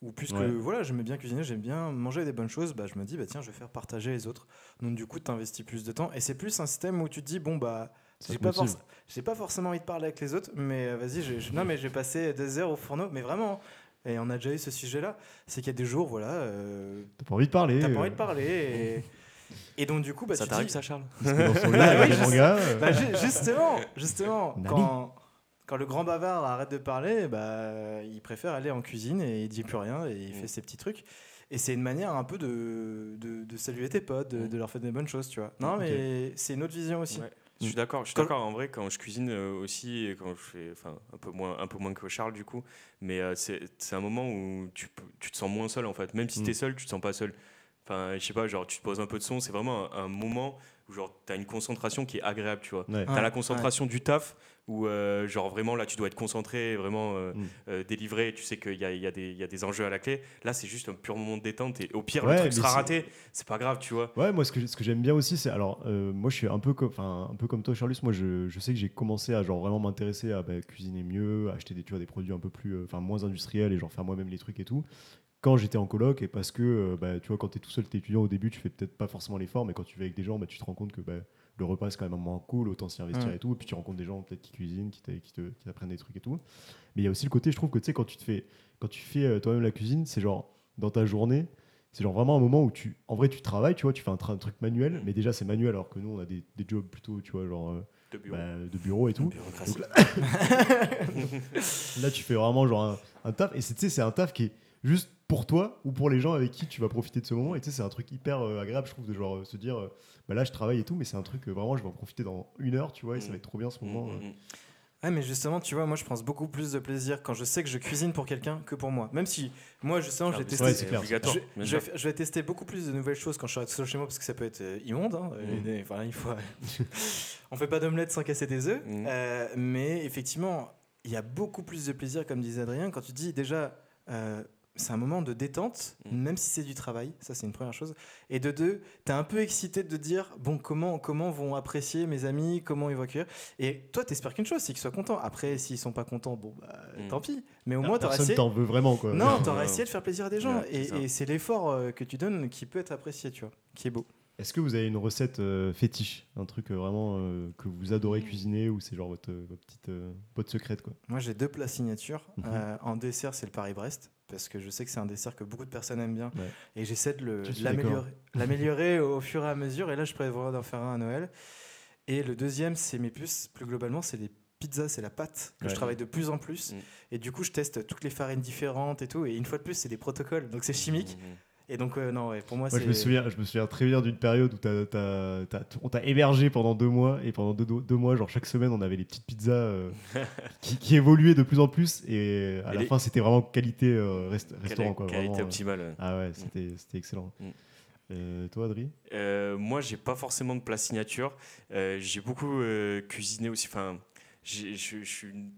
Ou plus que Ouais. voilà, j'aimais bien cuisiner, j'aime bien manger des bonnes choses, bah, je me dis, bah, tiens, je vais faire partager les autres. Donc, du coup, tu investis plus de temps. Et c'est plus un système où tu te dis, bon, bah, j'ai pas, forc- j'ai pas forcément envie de parler avec les autres, mais euh, vas-y, non, mais j'ai passé des heures au fourneau, mais vraiment. Et on a déjà eu ce sujet-là. C'est qu'il y a des jours, voilà, euh, T'as pas envie de parler t'as pas envie de parler. Et, et donc, du coup, bah, ça t'arrive, dis, ça, Charles parce que dans son Bah mangas. euh, bah, ju- justement, justement, Nani. quand, quand le grand bavard arrête de parler, bah, il préfère aller en cuisine et il dit plus rien et il Mm. fait ses petits trucs. Et c'est une manière un peu de, de, de saluer tes potes, de, Mm. de leur faire des bonnes choses, tu vois. Non, mais c'est une autre vision aussi. Ouais. Je suis d'accord, je suis d'accord. En vrai, quand je cuisine euh, aussi, et quand je fais, enfin, un peu moins, un peu moins que Charles du coup, mais euh, c'est c'est un moment où tu, tu te sens moins seul en fait. Même si Mm. tu es seul, tu te sens pas seul. Enfin, je sais pas, genre tu te poses un peu de son. C'est vraiment un, un moment où genre t'as une concentration qui est agréable, tu vois. Ouais. T'as Ouais, la concentration du taf où euh, genre vraiment là tu dois être concentré, vraiment euh, Mm. euh, délivré. Tu sais qu'il y a, il y, a des- il y a des enjeux à la clé. Là, c'est juste un pur moment de détente et au pire Ouais, le truc sera raté. C'est pas grave, tu vois. Ouais, moi ce que, ce que j'aime bien aussi, c'est alors euh, moi je suis un peu comme, enfin un peu comme toi, Charlus. Moi je, je sais que j'ai commencé à genre vraiment m'intéresser à bah, cuisiner mieux, à acheter des tu vois des produits un peu plus, euh, enfin moins industriels et genre faire moi-même les trucs et tout. Quand j'étais en coloc et parce que euh, bah, tu vois quand t'es tout seul, t'es étudiant au début, tu fais peut-être pas forcément l'effort, mais quand tu vas avec des gens, bah, tu te rends compte que bah, le repas c'est quand même un moment cool, autant s'y investir et tout. Et puis tu rencontres des gens peut-être qui cuisinent, qui qui te- qui t'apprennent des trucs et tout. Mais il y a aussi le côté, je trouve que tu sais quand tu te fais, quand tu fais euh, toi-même la cuisine, c'est genre dans ta journée. C'est genre vraiment un moment où tu, en vrai, tu travailles, tu vois, tu fais un, tra- un truc manuel, mais déjà c'est manuel alors que nous on a des, des jobs plutôt, tu vois, genre euh, De bureau. bah, de bureau et tout. Donc Là, tu fais vraiment genre un, un taf. Et c'est tu sais, c'est un taf qui est juste pour toi ou pour les gens avec qui tu vas profiter de ce moment. Et tu sais, c'est un truc hyper euh, agréable, je trouve, de genre euh, se dire, euh, bah là, je travaille et tout, mais c'est un truc euh, vraiment, je vais en profiter dans une heure, tu vois, et ça Mm. va être trop bien ce Mm, moment. mm. Ouais, mais justement, tu vois, moi je pense beaucoup plus de plaisir quand je sais que je cuisine pour quelqu'un que pour moi. Même si moi, justement, Ah, je vais mais tester. Ouais, c'est clair. obligatoire. Je, vais, je vais tester beaucoup plus de nouvelles choses quand je serai tout seul chez moi parce que ça peut être euh, immonde. hein. Mm. Et- enfin, il faut... On fait pas d'omelette sans casser des œufs. Euh, mais effectivement, il y a beaucoup plus de plaisir, comme disait Adrien, quand tu dis déjà. euh, c'est un moment de détente, Mm. même si c'est du travail, ça c'est une première chose. Et de deux, t'es un peu excité de dire, bon, comment, comment vont apprécier mes amis, comment ils vont accueillir? Et toi, t'espères qu'une chose, c'est qu'ils soient contents. Après, s'ils sont pas contents, bon, bah, Mm. tant pis. Mais au Ah, moins, t'auras Personne essayé. t'en veut vraiment, quoi. Non, Ouais. t'auras essayé de faire plaisir à des gens. Ouais, et c'est l'effort euh, que tu donnes qui peut être apprécié, tu vois, qui est beau. Est-ce que vous avez une recette euh, fétiche? Un truc euh, vraiment euh, que vous adorez cuisiner ou c'est genre votre, votre petite euh, botte secrète, quoi? Moi, j'ai deux plats signature. Mhm. Euh, en dessert, c'est le Paris-Brest, parce que je sais que c'est un dessert que beaucoup de personnes aiment bien. Ouais. Et j'essaie de l'améliorer au fur et à mesure. Et là, je prévois d'en faire un à Noël. Et le deuxième, c'est mes puces. Plus globalement, c'est les pizzas, c'est la pâte que Ouais. je travaille de plus en plus. Mm. Et du coup, je teste toutes les farines différentes et tout. Et une fois de plus, c'est des protocoles. Donc, c'est chimique. Mm, mm. Et donc, euh, non, ouais, pour moi, Moi, c'est. je me souviens, je me souviens très bien d'une période où t'as- t'as- t'as- on t'a hébergé pendant deux mois et pendant deux, deux mois, genre chaque semaine, on avait les petites pizzas euh, qui, qui évoluaient de plus en plus et à Et la les- fin, c'était vraiment qualité euh, restaurant, quoi. Qualité vraiment, euh. optimale. Ah ouais, c'était c'était excellent. Mm. Euh, toi, Adri? Euh, moi, j'ai pas forcément de plat signature. Euh, j'ai beaucoup euh, cuisiné aussi. Enfin, je je suis une-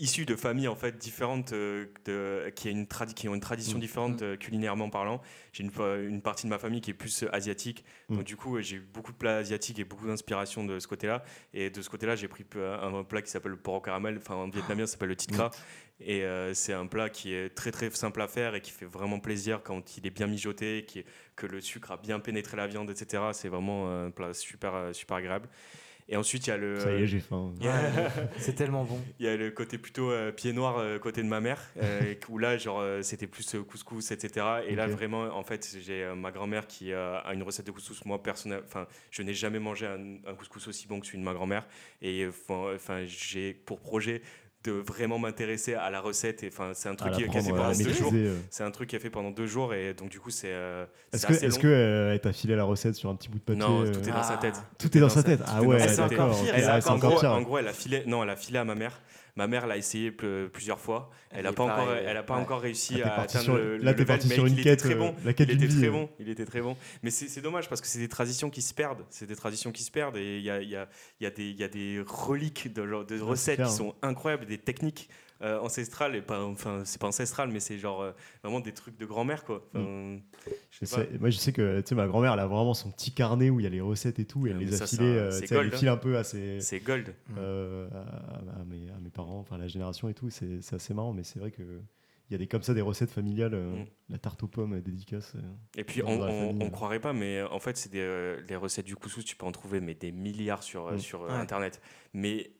issu de familles en fait différentes euh, de, qui, a une qui ont une tradition Mm. différente euh, culinairement parlant. J'ai une, partie de ma famille qui est plus euh, asiatique. Mm. Donc du coup, j'ai eu beaucoup de plats asiatiques et beaucoup d'inspiration de ce côté-là. Et de ce côté-là, j'ai pris un plat qui s'appelle le porc au caramel. Enfin, en vietnamien, ça s'appelle le tikra. Et euh, c'est un plat qui est très très simple à faire et qui fait vraiment plaisir quand il est bien mijoté, qui que le sucre a bien pénétré la viande, etc. C'est vraiment un plat super, super agréable. Et ensuite, il y a le, Ça y est, j'ai faim. C'est tellement bon. il y a le côté plutôt euh, pied noir euh, côté de ma mère, euh, où là, genre, euh, c'était plus euh, couscous, etc. Et là, vraiment, en fait, j'ai euh, ma grand-mère qui euh, a une recette de couscous. Moi, personnel, enfin, je n'ai jamais mangé un, un couscous aussi bon que celui de ma grand-mère. Et euh, enfin, j'ai pour projet de vraiment m'intéresser à la recette. Et enfin, c'est un truc qui est fait pendant deux jours. euh. C'est un truc qui est fait pendant deux jours et donc du coup c'est euh, Est-ce que, assez est-ce que euh, elle t'a filé la recette sur un petit bout de papier non, euh, tout est dans sa Ah. tête. Tout est dans sa tête. tout Ah est dans ouais, sa c'est tête. d'accord. Ah, a- c'est en, encore gros, pire. en gros, elle a filé, non, elle a filé à ma mère. Ma mère l'a essayé pl- plusieurs fois. Elle n'a pas encore, elle a pas ouais. encore réussi à atteindre sur- le, là, le level, mais sur une il était quête, très euh, bon. la quête il était vie, très bon. Il était très bon. Mais c'est dommage parce que c'est des traditions qui se perdent. C'est des traditions qui se perdent et il y a, y, a, y, a des- il y a des reliques de, recettes clair, qui hein. sont incroyables, des techniques euh, ancestrales et pas, enfin, c'est pas ancestral, mais c'est genre euh, vraiment des trucs de grand-mère quoi. Enfin, je Je sais moi, je sais que tu sais, ma grand-mère, elle a vraiment son petit carnet où il y a les recettes et tout, et Ah, elle mais les a ça, filées, euh, c'est elle les file un peu à ses, C'est gold. euh, à, à mes, à mes parents, enfin la génération et tout. C'est c'est assez marrant, mais c'est vrai que il y a des comme ça des recettes familiales, euh, Mm. la tarte aux pommes, euh, dédicace. euh. Et puis, on, on, on croirait pas, mais en fait, c'est des euh, les recettes du couscous, tu peux en trouver mais des milliards sur, euh, Mm. sur euh, Ouais. Internet. Mais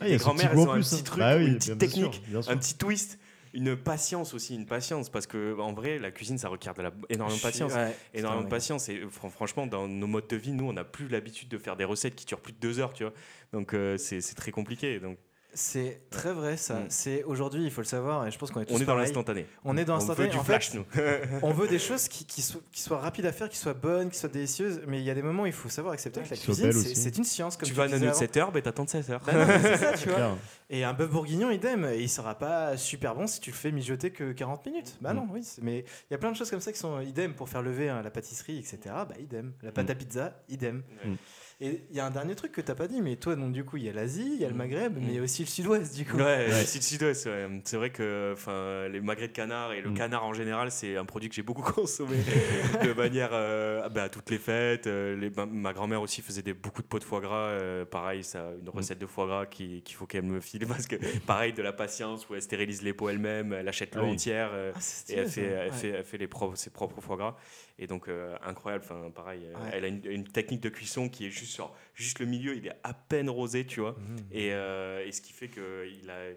Ah, les grand-mères, elles ont un petit hein. truc, Bah oui, une petite sûr, technique, sûr. un petit twist, une patience aussi, une patience, parce que en vrai, la cuisine, ça requiert de la, énormément de patience. ouais, Énormément de patience. Et fran- franchement, dans nos modes de vie, nous, on n'a plus l'habitude de faire des recettes qui durent plus de deux heures, tu vois. Donc, euh, c'est c'est très compliqué. Donc, C'est très vrai ça. Mm. C'est aujourd'hui, il faut le savoir, et je pense qu'on est tous on est dans l'instantané. On est dans On veut l'instantané. du En flash, fait, nous. on veut des choses qui, qui, soient, qui soient rapides à faire, qui soient bonnes, qui soient délicieuses, mais il y a des moments où il faut savoir accepter que la cuisine, c'est une science. Comme tu tu vas à de avant. 7 heures, ben t'attends de 7 heures. Bah mais c'est ça, tu vois. Clair. Et un bœuf bourguignon, idem, et il sera pas super bon si tu le fais mijoter que 40 minutes. Bah Mm. non, oui. Mais il y a plein de choses comme ça qui sont idem pour faire lever hein, la pâtisserie, etc. Bah idem. La pâte à pizza, idem. Mm. Et il y a un dernier truc que t'as pas dit, mais toi, donc du coup, il y a l'Asie, il y a le Mm. Maghreb, Mm. mais il y a aussi le Sud-Ouest, du coup. Ouais, Ouais. le sud sud-ouest, ouais. C'est vrai que enfin, les magrets de canard et le Mm. canard en général, c'est un produit que j'ai beaucoup consommé de manière euh, bah, à toutes les fêtes. euh, les- ma, ma grand-mère aussi faisait des, beaucoup de pots de foie gras. euh, pareil, ça, une recette de foie gras qui- qu'il faut qu'elle me file parce que pareil, de la patience où elle stérilise les pots elle-même, elle achète l'eau Ah oui. entière. euh, Ah, et elle fait, elle, Ouais. fait, elle fait les propres- ses propres foie gras. Et donc, euh, incroyable. Enfin, pareil, euh, Ouais. elle a une, une technique de cuisson qui est juste sur juste le milieu, il est à peine rosé, tu vois. Mhm. Et, euh, et ce qui fait qu'il a,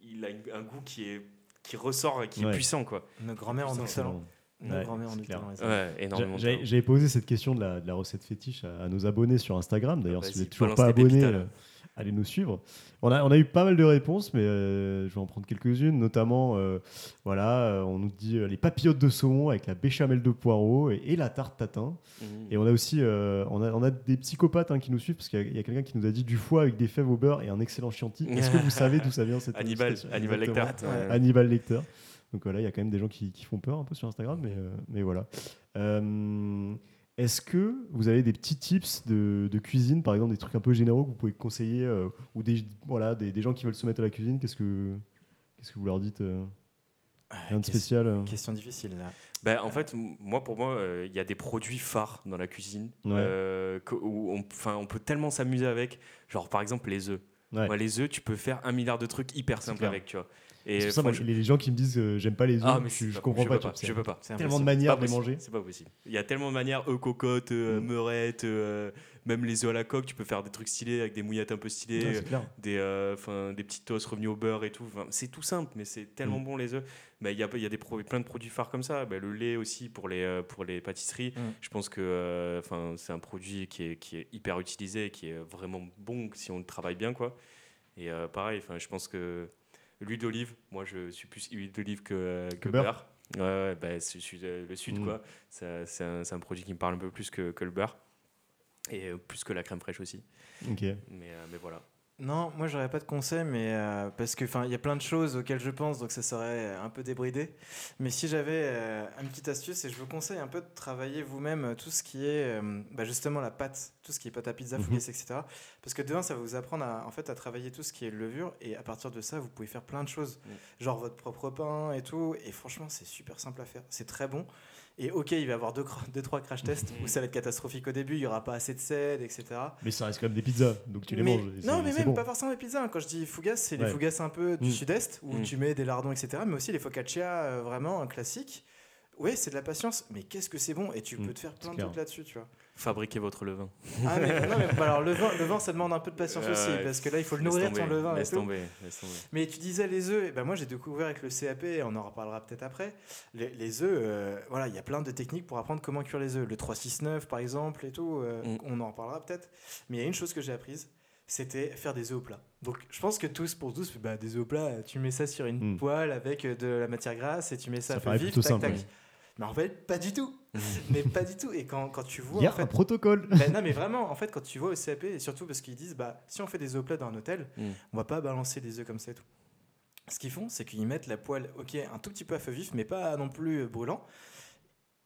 il a une- un goût qui, est, qui ressort et qui Ouais. est puissant, quoi. Nos grand-mères Putain, un Excellent. Ouais, Ouais, énormément. de J'avais posé cette question de la, de la recette fétiche à, à nos abonnés sur Instagram. D'ailleurs, si vous n'êtes toujours pas abonné, euh, allez nous suivre. On a, on a eu pas mal de réponses, mais euh, je vais en prendre quelques-unes. Notamment, euh, voilà, euh, on nous dit les papillotes de saumon avec la béchamel de poireaux et, et la tarte tatin. Mhm. Et on a aussi euh, on a, on a des psychopathes hein, qui nous suivent parce qu'il y a, quelqu'un qui nous a dit du foie avec des fèves au beurre et un excellent chianti. Est-ce que vous savez d'où ça vient cette Hannibal, Hannibal. Lecter. Ouais. Hannibal Lecter. Donc voilà, il y a quand même des gens qui, qui font peur un peu sur Instagram, mais, mais voilà. Euh, Est-ce que vous avez des petits tips de, de cuisine, par exemple des trucs un peu généraux que vous pouvez conseiller, euh, ou des, voilà, des, des gens qui veulent se mettre à la cuisine Qu'est-ce que, qu'est-ce que vous leur dites euh, Rien de Question- spécial euh Question difficile là. Ben, en fait, moi, pour moi, euh, il y a des produits phares dans la cuisine Ouais. euh, que- où on, on peut tellement s'amuser avec. Genre, par exemple, les œufs. Ouais. Les œufs, tu peux faire un milliard de trucs hyper simples avec, tu vois. Et pour ça, moi, les gens qui me disent euh, j'aime pas les œufs, Ah, mais je, je pas- comprends je pas. pas, je peux pas. C'est Tellement de manières de les manger. C'est pas possible. Il y a tellement de manières, œufs cocottes, euh, Mm. meurettes, euh, même les œufs à la coque, tu peux faire des trucs stylés avec des mouillettes un peu stylées, clair. des, euh, 'fin, des petites toasts revenus au beurre et tout. Enfin, c'est tout simple, mais c'est tellement Mm. bon les œufs. Bah, Il y a, il y a des pro- plein de produits phares comme ça. Bah, le lait aussi pour les, euh, pour les pâtisseries. Mm. Je pense que euh, 'fin, c'est un produit qui est, qui est hyper utilisé et qui est vraiment bon si on le travaille bien. Quoi. Et euh, pareil, je pense que l'huile d'olive, moi je suis plus huile d'olive que, euh, que, beurre. beurre. Ouais, bah, le sud, Mm. quoi. C'est un, c'est un produit qui me parle un peu plus que, que le beurre. Et euh, plus que la crème fraîche aussi. Ok. Mais, euh, mais voilà. Non, moi j'aurais pas de conseils, mais euh, parce que enfin il y a plein de choses auxquelles je pense, donc ça serait un peu débridé. Mais si j'avais euh, une petite astuce, et je vous conseille un peu de travailler vous-même euh, tout ce qui est euh, bah, justement la pâte, tout ce qui est pâte à pizza, Mhm. fougasse, etc. Parce que de un, ça va vous apprendre à, en fait à travailler tout ce qui est levure, et à partir de ça, vous pouvez faire plein de choses, Mm. genre votre propre pain et tout. Et franchement, c'est super simple à faire, c'est très bon. Et ok, il va y avoir deux, deux trois crash tests Mhm. où ça va être catastrophique au début, il y aura pas assez de sel, etc. Mais ça reste quand même des pizzas, donc tu les Mais- manges. Non, mais même bon. pas forcément les pizzas. hein. Quand je dis fougasse, c'est Ouais. les fougasses un peu du Mm. sud-est où Mm. tu mets des lardons, etc. Mais aussi les focaccia, euh, vraiment un classique. Ouais, c'est de la patience, mais qu'est-ce que c'est bon Et tu Mm, peux te faire plein de trucs là-dessus, tu vois. Fabriquez votre levain. Ah, mais, non, mais bah, alors le vin, le vin, ça demande un peu de patience aussi, ouais. parce que là, il faut le nourrir tomber, ton levain. et Laisse tout. tomber, laisse tomber. Mais tu disais les œufs, et ben moi j'ai découvert avec le CAP, et on en reparlera peut-être après. Les, les œufs, euh, voilà, il y a plein de techniques pour apprendre comment cuire les œufs. Le 369 par exemple et tout, euh, Mm. on en reparlera peut-être. Mais il y a une chose que j'ai apprise, c'était faire des œufs au plat. Donc je pense que tous, pour tous, bah, des œufs au plat, tu mets ça sur une Mm. poêle avec euh, de la matière grasse et tu mets ça, Ça à feu paraît vif, tac, simple, tac. Mais en fait, pas du tout. mais pas du tout. Et quand, quand tu vois. Il y a en fait, un protocole. ben non, mais vraiment, en fait, quand tu vois au CAP, et surtout parce qu'ils disent, bah, si on fait des œufs plats dans un hôtel, Mm. on va pas balancer des œufs comme ça et tout. Ce qu'ils font, c'est qu'ils mettent la poêle, ok, un tout petit peu à feu vif, mais pas non plus brûlant.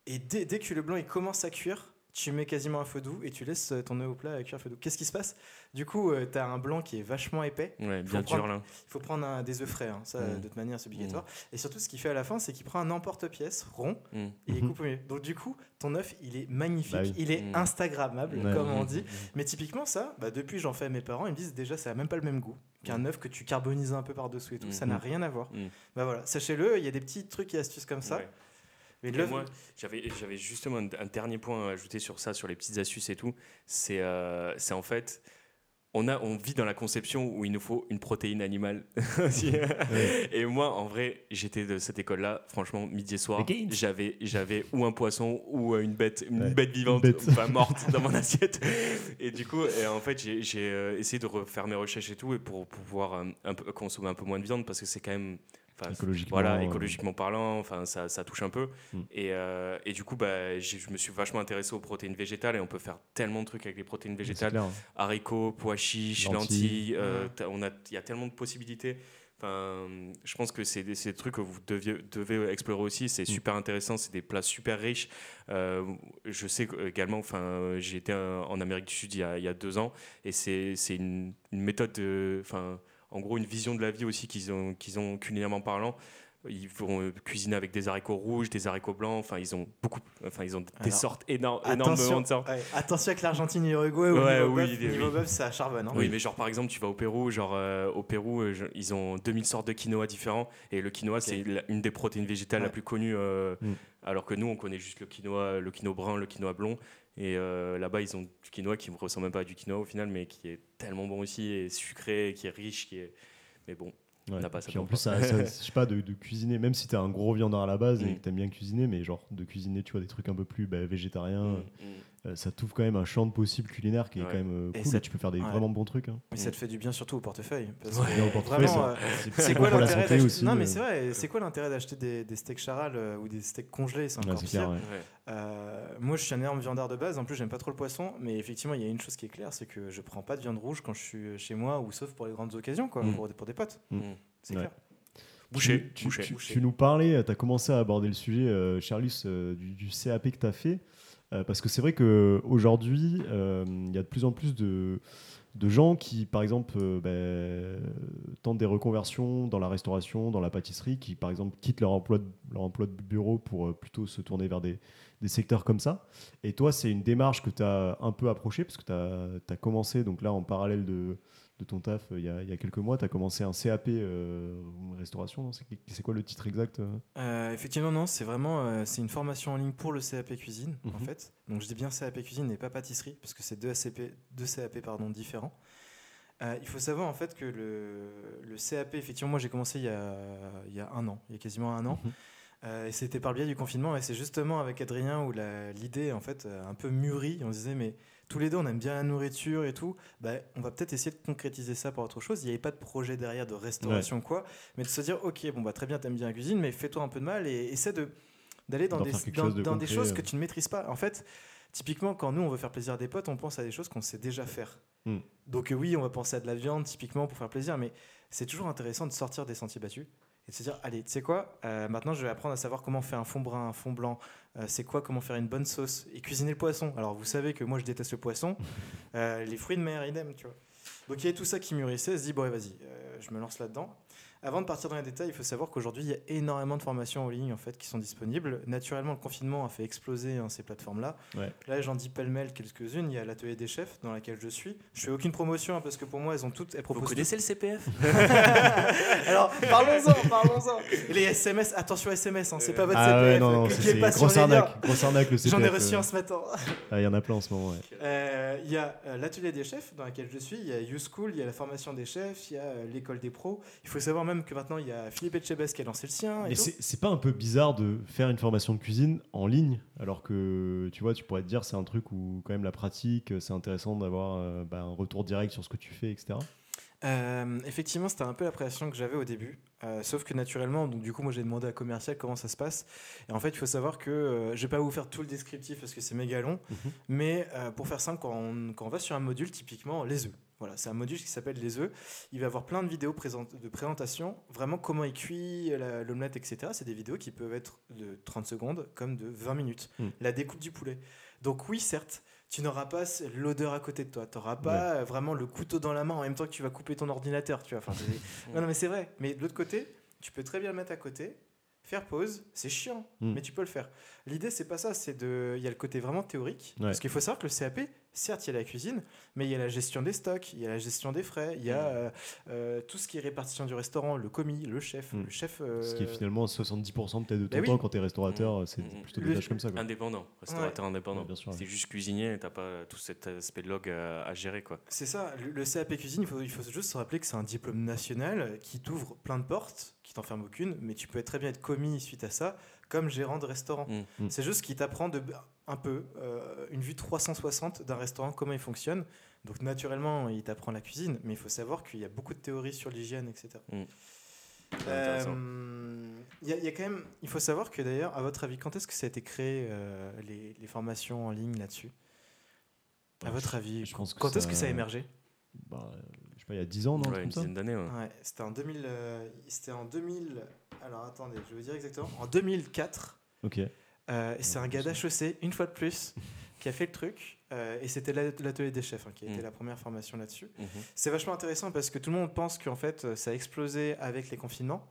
Et dès, dès que le blanc il commence à cuire, tu mets quasiment un feu doux et tu laisses euh, ton œuf au plat à cuire à feu doux. Qu'est-ce qui se passe? Du coup, tu as un blanc qui est vachement épais. Ouais, bien prendre- dur là. Il faut prendre un- des œufs frais, hein. ça, Mm. de toute manière, c'est obligatoire. Et surtout, ce qu'il fait à la fin, c'est qu'il prend un emporte-pièce rond Mm. et il Mhm. coupe au milieu. Donc, du coup, ton œuf, il est magnifique, Bah oui. il est Mm. Instagrammable, Ouais. comme on Mm. dit. Mais typiquement, ça, bah, depuis j'en fais à mes parents, ils me disent déjà, ça n'a même pas le même goût qu'un œuf que tu carbonises un peu par-dessous et tout. Ça n'a rien à voir. Mm. Bah voilà, sachez-le, il y a des petits trucs et astuces comme ça. Ouais. Mais moi, j'avais, j'avais justement un, dernier point à ajouter sur ça, sur les petites astuces et tout. C'est, euh, c'est en fait, on, a, on vit dans la conception où il nous faut une protéine animale. Et moi, en vrai, j'étais de cette école-là. Franchement, midi et soir, j'avais, j'avais ou un poisson ou une bête, une Ouais, bête vivante, une bête. enfin morte dans mon assiette. Et du coup, et en fait, j'ai, j'ai, euh, essayé de refaire mes recherches et tout et pour pouvoir euh, un peu, consommer un peu moins de viande parce que c'est quand même. Enfin, Écologiquement, voilà, euh, écologiquement parlant, enfin ça, ça touche un peu. Mm. Et, euh, et du coup, bah, je me suis vachement intéressé aux protéines végétales et on peut faire tellement de trucs avec les protéines végétales clair. haricots, pois chiches, Lentilles. lentilles. euh, on a, il y a tellement de possibilités. Enfin, je pense que c'est des, des trucs que vous deviez, devez explorer aussi. C'est Mm. super intéressant. C'est des plats super riches. Euh, je sais également, enfin, j'ai été en Amérique du Sud il y a, il y a deux ans et c'est c'est une, une méthode, de- enfin, en gros, une vision de la vie aussi qu'ils ont, qu'ils ont culinairement parlant. Ils vont euh, cuisiner avec des haricots rouges, des haricots blancs. Enfin, ils ont beaucoup, enfin, ils ont des Alors, sortes énormes, énormément de sortes. ouais, attention avec l'Argentine et l'Uruguay, Ouais, niveau oui, bœuf, oui, niveau oui. bœuf, ça charbonne. hein. Oui, mais genre par exemple, tu vas au Pérou, genre euh, au Pérou, euh, ils ont 2000 sortes de quinoa différents et le quinoa c'est la- une des protéines végétales la Ouais. plus connue, euh, Mm. alors que nous on connaît juste le quinoa, le quinoa brun, le quinoa blond et euh, là-bas ils ont du quinoa qui ne ressemble même pas à du quinoa au final, mais qui est tellement bon aussi et sucré, qui est riche, qui est, mais bon. On n'a pas ça Puis en plus, ça, ça- je sais pas, de, de cuisiner, même si t'es un gros viandard à la base et Mm. que t'aimes bien cuisiner, mais genre de cuisiner, tu vois, des trucs un peu plus bah, végétariens, Mm, mm. euh, ça t'ouvre quand même un champ de possibles culinaires qui est Ouais. quand même euh, Et cool ça- et tu peux faire des ouais. vraiment bons trucs. hein. Mais ça te fait du bien surtout au portefeuille. Parce Ouais. que portefeuille, vraiment, ça- euh, c'est bon quoi pour la l'intérêt aussi. Non, mais euh, c'est vrai. C'est quoi l'intérêt d'acheter des, des steaks charal euh, ou des steaks congelés C'est encore pire. clair, ouais. Ouais. Euh, moi, je suis un énorme viandard de base. En plus, j'aime pas trop le poisson. Mais effectivement, il y a une chose qui est claire, c'est que je prends pas de viande rouge quand je suis chez moi ou sauf pour les grandes occasions, quoi, Mm. pour, pour des potes. Mm. C'est Ouais. clair. Boucher, tu, boucher. tu- boucher. tu nous parlais, tu as commencé à aborder le sujet, euh, Charlus, euh, du, du CAP que tu as fait. Euh, parce que c'est vrai qu'aujourd'hui, il y a de plus en plus de, gens qui, par exemple, euh, ben, tentent des reconversions dans la restauration, dans la pâtisserie, qui, par exemple, quittent leur emploi de, bureau pour euh, plutôt se tourner vers des, des secteurs comme ça. Et toi, c'est une démarche que tu as un peu approchée, parce que tu as, commencé, donc là, en parallèle de, de ton taf, euh, il y, a, il y a quelques mois, tu as commencé un CAP euh, restauration. C'est quoi le titre exact euh? Effectivement, non, c'est vraiment euh, c'est une formation en ligne pour le CAP cuisine, en Mhm. fait. Donc, je dis bien CAP cuisine et pas pâtisserie, parce que c'est deux, ACP, deux CAP pardon, différents. Euh, il faut savoir en fait que le, le CAP, effectivement, moi j'ai commencé il y, a, il y a un an, il y a quasiment un an. Mhm. Euh, et c'était par le biais du confinement, et c'est justement avec Adrien où l'idée en fait euh, un peu mûrie. On se disait, mais tous les deux on aime bien la nourriture et tout, bah, on va peut-être essayer de concrétiser ça par autre chose. Il n'y avait pas de projet derrière de restauration quoi, mais de se dire, ok, bon bah très bien, t'aimes bien la cuisine, mais fais-toi un peu de mal et essaie de d'aller dans, des, dans, de dans choses euh. que tu ne maîtrises pas. En fait, typiquement, quand nous on veut faire plaisir à des potes, on pense à des choses qu'on sait déjà faire. Hmm. Donc euh, oui, on va penser à de la viande typiquement pour faire plaisir, mais c'est toujours intéressant de sortir des sentiers battus et de se dire, allez, tu sais quoi, euh, maintenant je vais apprendre à savoir comment faire un fond brun, un fond blanc, euh, c'est quoi, comment faire une bonne sauce et cuisiner le poisson. Alors vous savez que moi je déteste le poisson, euh, les fruits de mer, idem, tu vois. Donc il y avait tout ça qui mûrissait, se dit, bon, ouais, vas-y, je me lance là-dedans. Avant de partir dans les détails, il faut savoir qu'aujourd'hui, il y a énormément de formations en ligne en fait, qui sont disponibles. Naturellement, le confinement a fait exploser hein, ces plateformes-là. Ouais. Là, j'en dis pêle-mêle quelques-unes. Il y a l'atelier des chefs dans laquelle je suis. Je fais aucune promotion hein, parce que pour moi, elles ont toutes. Elles Vous connaissez le CPF alors, parlons-en, parlons-en. Les SMS, attention SMS, hein, c'est pas votre Ah CPF. ouais, non, non, c'est pas grosse arnaque, grosse arnaque le CPF. J'en ai reçu euh. un ce matin. Ah, Il y en a plein en ce moment, ouais. Euh, Il y a euh, l'atelier des chefs dans lequel je suis, il y a YouSchool, il y a la formation des chefs, il y a euh, l'école des pros. Il faut savoir même que maintenant il y a Philippe Etchebest qui a lancé le sien. Et Mais c'est pas un peu bizarre de faire une formation de cuisine en ligne alors que tu vois, tu pourrais te dire c'est un truc où quand même la pratique, c'est intéressant d'avoir euh, bah, un retour direct sur ce que tu fais, etc. Euh, effectivement, c'était un peu l'appréhension que j'avais au début. Euh, sauf que naturellement, donc du coup, moi j'ai demandé à commercial comment ça se passe. Et en fait, il faut savoir que euh, je vais pas vous faire tout le descriptif parce que c'est méga long. Mhm. Mais pour faire simple, quand on, quand on va sur un module, typiquement les œufs. Voilà, c'est un module qui s'appelle les œufs. Il va avoir plein de vidéos de présentation, vraiment comment il cuit l'omelette, etc. C'est des vidéos qui peuvent être de 30 secondes comme de 20 minutes. Mm. La découpe du poulet. Donc oui, certes, tu n'auras pas l'odeur à côté de toi. Tu n'auras pas euh, vraiment le couteau dans la main en même temps que tu vas couper ton ordinateur. Tu vois. Enfin, non, non, mais c'est vrai. Mais de l'autre côté, tu peux très bien le mettre à côté, faire pause. C'est chiant, Mm. mais tu peux le faire. L'idée, c'est pas ça. C'est de. Il y a le côté vraiment théorique. Ouais. Parce qu'il faut savoir que le CAP, certes, il y a la cuisine, mais il y a la gestion des stocks, il y a la gestion des frais, il y a euh, euh, tout ce qui est répartition du restaurant, le commis, le chef, Mm. le chef. euh, Ce qui est finalement 70% peut-être de ton bah oui. temps quand tu es restaurateur, c'est Mhm. plutôt des Le- tâches comme ça. Quoi. Indépendant, restaurateur indépendant. Ouais, bien sûr, ouais. C'est juste cuisinier, t'as pas tout cet aspect de log à, à gérer quoi. C'est ça, le, le CAP cuisine, il faut, il faut juste se rappeler que c'est un diplôme national qui t'ouvre plein de portes, qui t'enferme aucune, mais tu peux très bien être commis suite à ça, comme gérant de restaurant. Mm. Mm. C'est juste qu'il t'apprend de, un peu euh, une vue 360 d'un restaurant, comment il fonctionne. Donc naturellement, il t'apprend la cuisine, mais il faut savoir qu'il y a beaucoup de théories sur l'hygiène, etc. Mm. Intéressant. Euh, Il y, a- il y a quand même, il faut savoir que d'ailleurs, à votre avis, quand est-ce que ça a été créé euh, les, les formations en ligne là-dessus? À votre je- avis, je pense que quand est-ce que ça- a émergé? Bah, il y a 10 ans, non Ouais, une dizaine d'années. ouais. Ouais, c'était en 2000. euh, c'était en 2000. Alors attendez, je vais vous dire exactement. En 2004. Ok. euh, c'est un gars d'HEC, une fois de plus, qui a fait le truc. euh, et c'était l'at- l'atelier des chefs hein, qui a été Mm. la première formation là-dessus. Mhm. C'est vachement intéressant parce que tout le monde pense qu'en fait ça a explosé avec les confinements.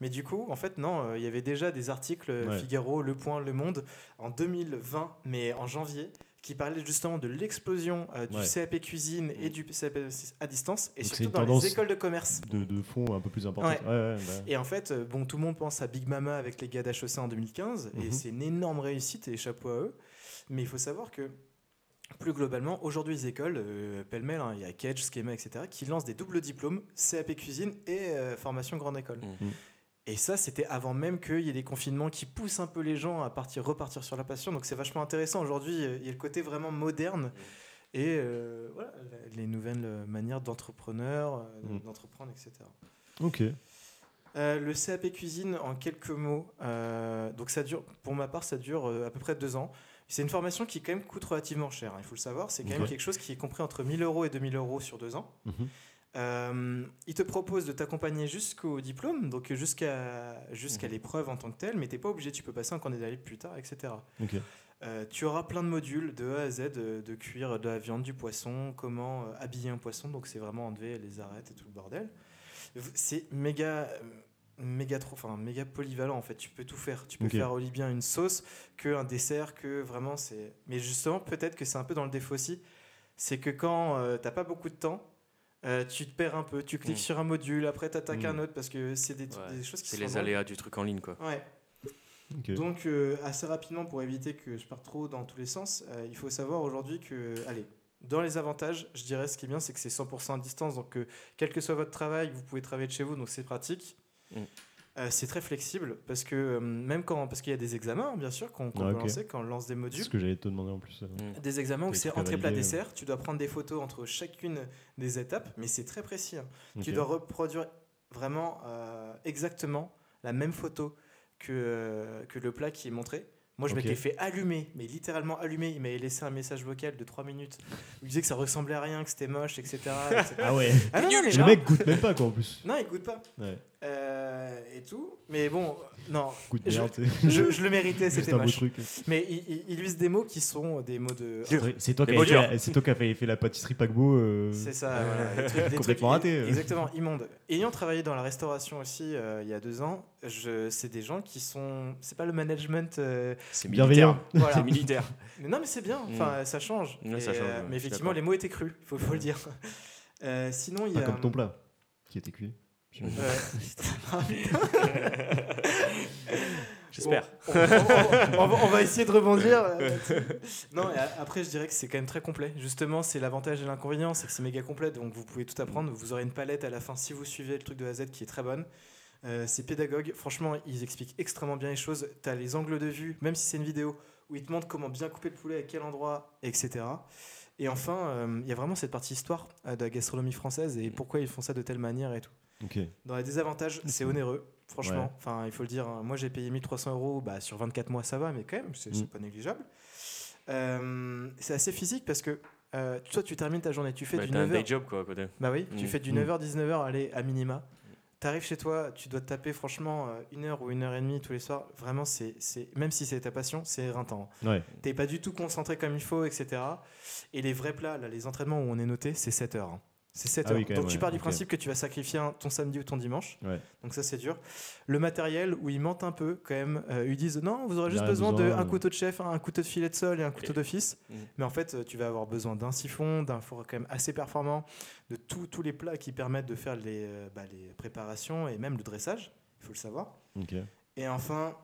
Mais du coup, en fait, non, euh, il y avait déjà des articles Ouais. Figaro, Le Point, Le Monde en 2020, mais en janvier, qui parlaient justement de l'explosion euh, du Ouais. CAP cuisine et du CAP à distance, et Donc surtout dans les écoles de commerce. De, de fond un peu plus important. Ouais. Ouais, ouais, bah. Et en fait, euh, bon, tout le monde pense à Big Mama avec les gars d'HEC en 2015, et Mhm. c'est une énorme réussite, et chapeau à eux. Mais il faut savoir que plus globalement, aujourd'hui, les écoles, euh, pêle-mêle, hein, il y a Kedge, Schema, etc., qui lancent des doubles diplômes, CAP cuisine et euh, formation grande école. Mm. Mm. Et ça, c'était avant même qu'il y ait des confinements qui poussent un peu les gens à partir, repartir sur la passion. Donc c'est vachement intéressant. Aujourd'hui, il y a le côté vraiment moderne et euh, voilà, les nouvelles euh, manières d'entrepreneurs, euh, Mm. d'entreprendre, etc. Ok. Euh, le CAP cuisine, en quelques mots, euh, donc ça dure, pour ma part, ça dure à peu près deux ans. C'est une formation qui quand même coûte relativement cher, hein, il faut le savoir. C'est quand même quelque chose qui est compris entre 1000 euros et 2000 euros sur deux ans. Mhm. Euh, il te propose de t'accompagner jusqu'au diplôme, donc jusqu'à jusqu'à Mhm. l'épreuve en tant que telle, mais t'es pas obligé, tu peux passer en candidat libre plus tard, etc. Euh, tu auras plein de modules de A à Z, de, de cuire de la viande, du poisson, comment euh, habiller un poisson, donc c'est vraiment enlever les arêtes et tout le bordel. C'est méga, méga trop, enfin méga polyvalent en fait. Tu peux tout faire. Tu peux faire aussi bien une sauce que un dessert, que vraiment c'est. Mais justement, peut-être que c'est un peu dans le défaut aussi, c'est que quand t'as pas beaucoup de temps. Euh, tu te perds un peu, tu cliques Mm. sur un module, après t'attaques Mm. un autre parce que c'est des, Ouais, des choses qui C'est les aléas du truc en ligne, quoi. Ouais. Donc, euh, assez rapidement, pour éviter que je parte trop dans tous les sens, euh, il faut savoir aujourd'hui que, allez, dans les avantages, je dirais ce qui est bien, c'est que c'est 100% à distance. Donc, euh, quel que soit votre travail, vous pouvez travailler de chez vous, donc c'est pratique. Mm. Euh, c'est très flexible parce que euh, même quand, parce qu'il y a des examens, bien sûr, qu'on Ouais, peut lancer, quand on lance des C'est modules. ce que j'allais te demander en plus. euh. Mm. Des examens où c'est entrée plat dessert, tu dois prendre des photos entre chacune des étapes, mais c'est très précis. hein. Tu dois reproduire vraiment euh, exactement la même photo que, que le plat qui est montré. Moi, je m'étais fait allumer, mais littéralement allumer. Il m'avait laissé un message vocal de 3 minutes où il disait que ça ressemblait à rien, que c'était moche, etc. etc. Ah ouais. ah non, non, mais Le genre- mec goûte même pas quoi en plus. Non, il goûte pas. Ouais. Euh, et tout. Mais bon, non, Je- merde. c'est je, je le méritais, c'était moche. truc. Mais il, il, il use des mots qui sont des mots de. C'est toi qui as fait, c'est toi qui as fait, fait la pâtisserie paquebot. euh, C'est ça, voilà. Des trucs, des Complètement trucs raté, euh. Exactement, immonde. Ayant travaillé dans la restauration aussi euh, il y a deux ans, je, c'est des gens qui sont. C'est pas le management. euh, C'est Bienveillant. militaire. voilà. C'est militaire. Mais non, mais c'est bien. Enfin, ça change. Ouais, Et, ça change, euh, ouais, mais effectivement, les mots étaient crus. Faut, faut le dire. Euh, sinon, il y Pas a. comme ton plat qui était cuit. J'espère. On, on- on va, on va essayer de rebondir. non, et a- après, je dirais que c'est quand même très complet. Justement, c'est l'avantage et l'inconvénient, c'est que c'est méga complet, donc vous pouvez tout apprendre. Vous aurez une palette à la fin si vous suivez le truc de A à Z qui est très bonne. Euh, c'est pédagogue. Franchement, ils expliquent extrêmement bien les choses. Tu as les angles de vue, même si c'est une vidéo, où ils te montrent comment bien couper le poulet, à quel endroit, etc. Et enfin, euh, il y a vraiment cette partie histoire euh, de la gastronomie française et pourquoi ils font ça de telle manière et tout. Dans les désavantages, c'est onéreux, franchement. Ouais. Enfin, il faut le dire. hein. Moi, j'ai payé 1300 euros. Bah, sur 24 mois, ça va, mais quand même, c'est Mm. pas négligeable. Euh, c'est assez physique parce que euh, toi, tu termines ta journée, tu fais Bah, du t'as un 9h. day job, quoi, à côté. Bah oui, tu Mm. fais du Mm. 9h, 19h, allez, à minima. T'arrives chez toi, tu dois te taper franchement euh, une heure ou une heure et demie tous les soirs. Vraiment, c'est, c'est, même si c'est ta passion, c'est éreintant. Ouais. T'es pas du tout concentré comme il faut, etc. Et les vrais plats, là, les entraînements où on est noté, c'est 7 heures. hein. C'est 7 Ah heures. oui, Donc même, tu ouais, pars du principe que tu vas sacrifier un- ton samedi ou ton dimanche. Ouais. Donc ça c'est dur. Le matériel où ils mentent un peu quand même, euh, ils disent non, vous aurez juste besoin besoin, d'un euh. couteau de chef, un couteau de filet de sol et un couteau Et- d'office. Mm. Mais en fait, tu vas avoir besoin d'un siphon, d'un four quand même assez performant, de tous tous les plats qui permettent de faire les, euh, bah, les préparations et même le dressage, il faut le savoir. Et enfin,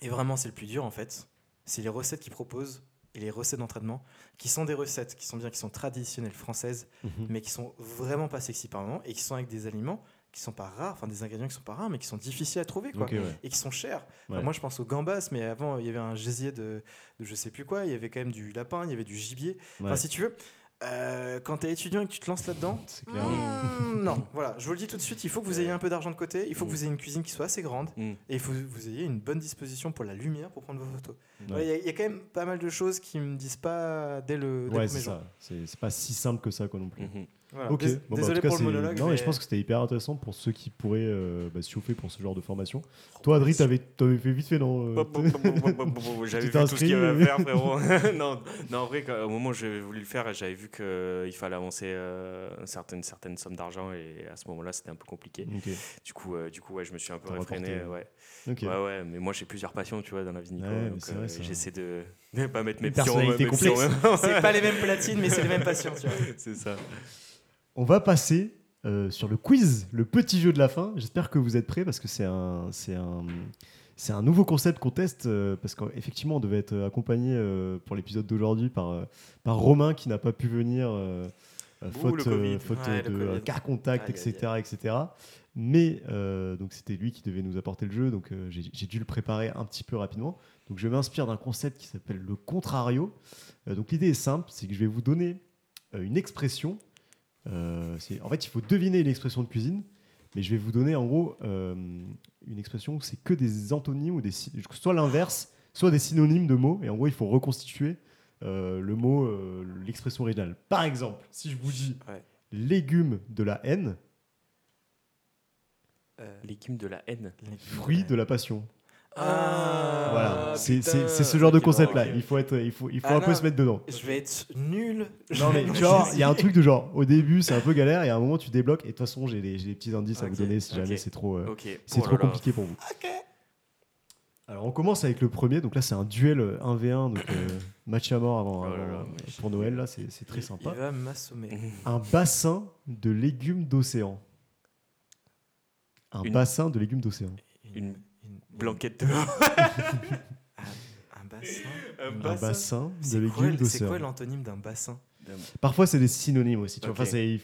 et vraiment c'est le plus dur en fait, c'est les recettes qu'ils proposent et les recettes d'entraînement, qui sont des recettes qui sont bien, qui sont traditionnelles françaises, Mhm. mais qui sont vraiment pas sexy par moment et qui sont avec des aliments qui sont pas rares, enfin des ingrédients qui sont pas rares, mais qui sont difficiles à trouver quoi. Ouais. Et qui sont chers. Enfin, moi, je pense aux gambas, mais avant, il y avait un gésier de, de je sais plus quoi. Il y avait quand même du lapin, il y avait du gibier. Enfin, si tu veux, euh, quand tu es étudiant et que tu te lances là-dedans, C'est clair. hmm, non. Voilà, je vous le dis tout de suite, il faut que vous ayez un peu d'argent de côté, il faut que Mm. vous ayez une cuisine qui soit assez grande, Mm. et il faut que vous ayez une bonne disposition pour la lumière pour prendre vos photos. Ouais. Il y, a- il y a quand même pas mal de choses qui me disent pas dès le, dès Ouais, c'est ça. C'est c'est pas si simple que ça, quoi, non plus. Mhm. Voilà. Ok. Dés- Bon, bah, en Désolé tout cas, pour le monologue. Non, mais mais- je pense que c'était hyper intéressant pour ceux qui pourraient euh, bah, chauffer pour ce genre de formation. Toi, Adri, t'avais t'avais fait vite fait, non euh, J'avais vu tout ce qu'il y avait à faire, frérot. non, non, en vrai, quand- au moment où j'ai voulu le faire, j'avais vu qu'il fallait avancer euh, une certaine, certaine somme d'argent et à ce moment-là, c'était un peu compliqué. Du coup, euh, du coup ouais, je me suis un peu réfréné. reporté. Ouais. Ok. ouais, ouais, mais moi j'ai plusieurs passions, tu vois, dans la vie, Nico. Ouais, euh, j'essaie de ne pas mettre mes pions. C'est pas les mêmes platines, mais c'est les mêmes passions. Tu vois. C'est ça. On va passer euh, sur le quiz, le petit jeu de la fin. J'espère que vous êtes prêts parce que c'est un, c'est un, c'est un nouveau concept qu'on teste euh, parce qu'effectivement, on devait être accompagné euh, pour l'épisode d'aujourd'hui par, par Romain qui n'a pas pu venir, Ouh, faute, euh, Ouais, de cas contact, etc., etc. Mais euh, donc c'était lui qui devait nous apporter le jeu, donc euh, j'ai j'ai dû le préparer un petit peu rapidement. Donc je m'inspire d'un concept qui s'appelle le contrario. Euh, donc l'idée est simple, c'est que je vais vous donner euh, une expression. Euh, en fait, il faut deviner une expression de cuisine, mais je vais vous donner en gros euh, une expression où c'est que des antonymes ou des soit l'inverse, soit des synonymes de mots. Et en gros, il faut reconstituer euh, le mot, l'expression originale. Par exemple, si je vous dis Ouais. légumes de la haine, Légumes de la haine. de la passion. Ah, voilà, c'est ce genre de concept-là. Il faut être, il faut, il faut Ah un peu se mettre dedans. Je vais être nul. Non mais vois, il y a un truc de genre, au début c'est un peu galère et à un moment tu débloques et de toute façon j'ai des, petits indices à vous donner si jamais c'est trop, euh, c'est Oh trop là là. compliqué pour vous. Alors on commence avec le premier, donc là c'est un duel euh, 1v1, donc euh, match à mort avant, Oh là euh, pour Noël, là c'est très Il sympa. va m'assommer. Un bassin de légumes d'océan. Un Une- bassin de légumes d'océan. Une Blanquette de. Un, un bassin. Un bassin de C'est quoi, légumes c'est quoi l'antonyme d'un bassin Parfois c'est des synonymes aussi, tu vois. Ok. Enfin, c'est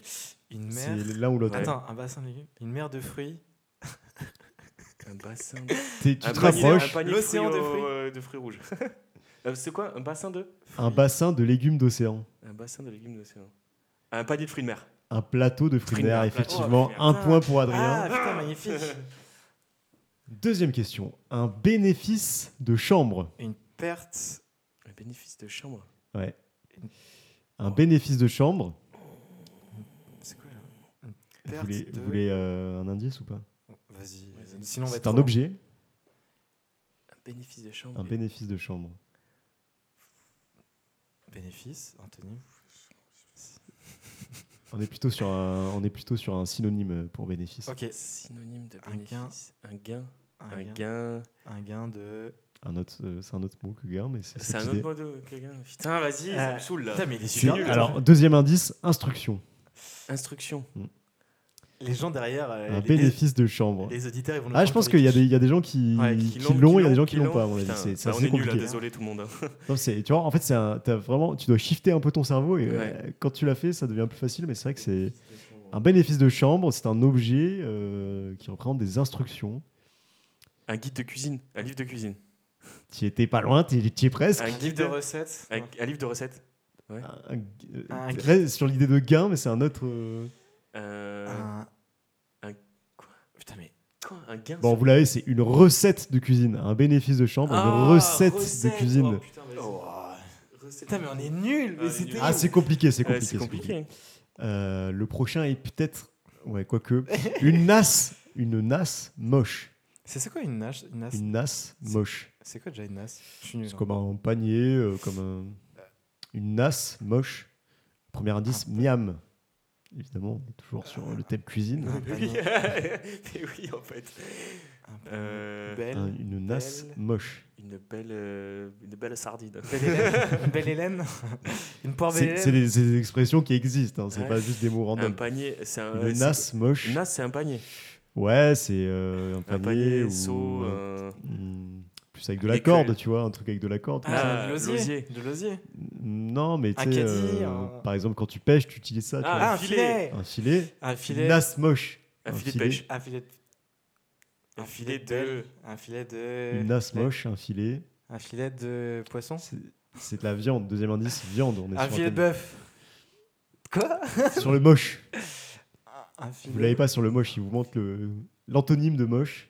Une c'est mer. l'un ou l'autre. Attends, un bassin de légumes. Une mer de fruits. Un bassin. T'es- Tu Un te panier- rapproches. Un panier L'océan de de fruits, fruits. au- euh, de fruits rouges. Euh, C'est quoi Un bassin de Un bassin de légumes d'océan. Un bassin de légumes d'océan. Un panier de fruits de mer. Un plateau de fruits de Fruits de mer, mer, plateau. effectivement. Oh, un point pour Adrien. Ah putain, magnifique. Deuxième question. Un bénéfice de chambre. Une perte. Un bénéfice de chambre. Ouais. Un bénéfice de chambre. C'est quoi là? Une Vous perte voulez, de- vous voulez, euh, un indice ou pas? Vas-y. Sinon, C'est être un trop objet. Un bénéfice de chambre. Un bénéfice de chambre. Bénéfice, Anthony. On est plutôt sur un, on est plutôt sur un synonyme pour bénéfice. Ok. Synonyme de Un gain. bénéfice. Un gain. Un, Un gain. gain. Un gain de. Un autre, euh, c'est un autre mot que gain, mais c'est C'est un idée. autre mot de que gain. Putain, vas-y, ça me saoule là. Putain, mais il est C'est- super nul. alors deuxième indice, instruction. Instruction. Les gens derrière. euh, Un les- bénéfice de chambre. Les, les auditeurs, ils vont nous Ah, je prendre pense pour qu'il y, a des- il y a des gens qui, Ouais, qui qui l'ont, il y a des gens qui l'ont pas. à mon avis. Putain, C'est c'est bah, on assez est nul là, compliqué. désolé tout le monde. hein. Non, c'est- tu vois, en fait, c'est un- t'as vraiment, tu dois shifter un peu ton cerveau et euh, quand tu l'as fait, ça devient plus facile. Mais c'est vrai que c'est un bénéfice de chambre. C'est un objet euh, qui représente des instructions. Un guide de cuisine. Un livre de cuisine. Tu étais pas loin, tu y es presque. Un guide livre de recettes. Un, un livre de recettes. Un- un- euh, Un- sur l'idée de gain, mais c'est un autre. euh, Euh, Un. un- quoi? Putain, mais. Quoi? Un gain Bon, vous l'avez, c'est une recette de cuisine. Un bénéfice de chambre, Ah, une recette, recette. de cuisine. Oh, putain, vas-y. Oh. Putain, mais on est nuls. Ah, Mais c'est. Ah, c'est compliqué, c'est Ouais, compliqué. compliqué. Euh, le prochain est peut-être, ouais, quoique, une nasse, une nasse moche, C'est c'est quoi une nasse Une nasse? Une nasse moche. C'est quoi déjà une nasse? C'est hein. comme un panier, euh, comme un- une nasse moche. Premier indice, miam. Évidemment, on est toujours sur le thème cuisine. Un Oui. panier. Mais oui, en fait. Un. Euh, Belle. Un- une nasse belle. moche. Une belle, euh, une belle sardine. Belle Hélène. Une belle Hélène. Une poire belle C'est des, expressions qui existent, hein, c'est Ouais. pas juste des mots Un random. panier, c'est un. Une nasse moche. Une nasse, c'est un panier. Ouais, c'est euh, un panier. Un panier, ou, seau. euh, hmm, plus avec de une la corde, tu vois, un truc avec de la corde. Ah, de l'osier. De l'osier. Non, mais tu sais, euh, un- par exemple, quand tu pêches, tu utilises ça. tu Ah, vois. Un un filet. filet. Un filet. Un Une filet. nasse moche. Un Un filet de pêche. Un filet de. Un filet de. Un filet de. Une nasse moche, un filet. Un filet de poisson. C'est de la viande. Deuxième indice, viande. On est Un sur, filet de bœuf. Quoi? Sur le moche. Un filet. Vous l'avez pas sur le moche, il vous montre le l'antonyme de moche.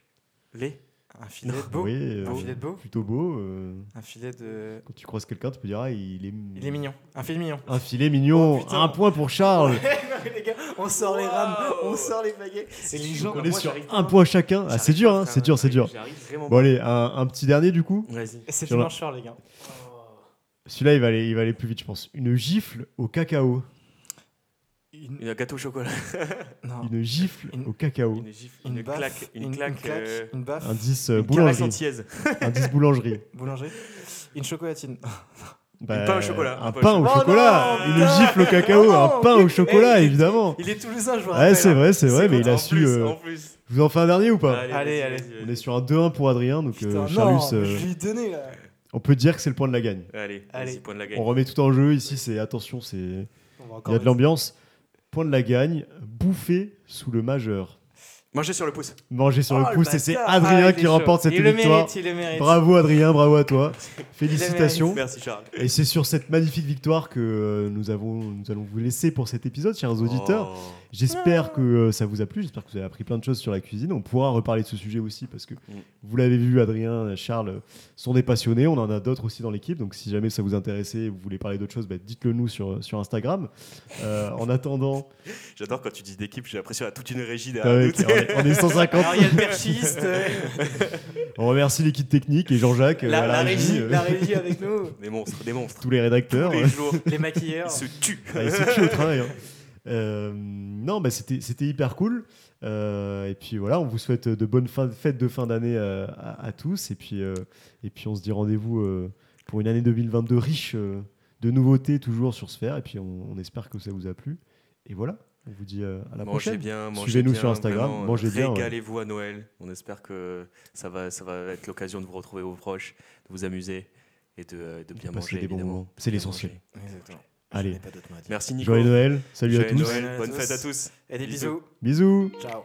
Lait. Un filet de beau. Oui, euh, Un filet de beau. Plutôt beau. euh, Un filet de. quand tu croises quelqu'un, tu peux dire ah, il est. Il est mignon. Un filet mignon. Un filet mignon. Oh, un point pour Charles. Non, mais les gars, on sort les rames, on sort les baguettes. Et les gens. On est sur un point chacun. Ah, c'est dur, hein, c'est dur, c'est dur. Bon allez, un, un petit dernier du coup. Vas-y. C'est la- enchère, les gars. Celui-là, il va aller, il va aller plus vite, je pense. Une gifle au cacao. Une. Un gâteau au chocolat. Non. Une gifle Une- au cacao. Une gifle. Une, Une baffe, claque. Une claque. euh, une baffe, Indice euh, Une caresse boulangerie. antillaise. Indice boulangerie. boulangerie, une chocolatine. Bah, pain au chocolat, Un un pain pain au au chocolat. Oh non, Une gifle au cacao, Oh un non. pain au chocolat, il évidemment. Il est toulousain, je vous Ouais, rappelle. c'est hein. vrai, c'est vrai, mais il a su. euh, en plus. Je vous en fais un dernier ou pas Allez, allez. On est sur un 2-1 pour Adrien, donc Putain, euh, non, Charlus, je euh, lui ai donné là. on peut dire que c'est le point de la gagne. Allez, Allez. point de la On gagne. remet tout en jeu ici, c'est attention, c'est il On y a de l'ambiance. Point de la gagne, bouffé sous le majeur. Mangez sur le pouce. Manger sur Oh, le le pouce et c'est. Adrien Ah, qui remporte cette il le victoire. mérite, il le mérite. Bravo Adrien, bravo à toi. Félicitations. Merci Charles. Et c'est sur cette magnifique victoire que euh, nous, avons, nous allons vous laisser pour cet épisode, chers auditeurs. Oh. J'espère que euh, ça vous a plu, j'espère que vous avez appris plein de choses sur la cuisine. On pourra reparler de ce sujet aussi parce que Mm. vous l'avez vu, Adrien, Charles sont des passionnés. On en a d'autres aussi dans l'équipe. Donc si jamais ça vous intéressait et vous voulez parler d'autres choses, bah, dites-le nous sur, sur Instagram. Euh, en attendant, J'adore quand tu dis d'équipe, j'ai l'impression qu'il y a toute une régie ah derrière est, on est 150. Alors il y a le perchiste, On remercie l'équipe technique et Jean-Jacques, euh, la, à la régie, euh, la régie avec nous, Des monstres, des monstres. tous les rédacteurs. Tous les jours, les maquilleurs. ils se tuent. Ah, se tue au travail. hein. Euh, non, bah, c'était c'était hyper cool. Euh, et puis voilà, on vous souhaite de bonnes fin- fêtes de fin d'année euh, à, à tous. Et puis, euh, et puis on se dit rendez-vous euh, pour une année 2022 riche euh, de nouveautés, toujours sur Sphère. Et puis on, on espère que ça vous a plu. Et voilà, on vous dit euh, à la Mangez prochaine. bien, mangez Suivez-nous bien, sur Instagram, vraiment, mangez bien, ouais. Régalez-vous à Noël. On espère que ça va, ça va être l'occasion de vous retrouver vos proches, de vous amuser et de, de bien passer manger. des bons évidemment. moments. C'est l'essentiel. Allez, pas. Merci Nico. joyeux Noël, salut à tous. Noël, bonne fête à tous. Et des Bisous. bisous. Bisous. Ciao.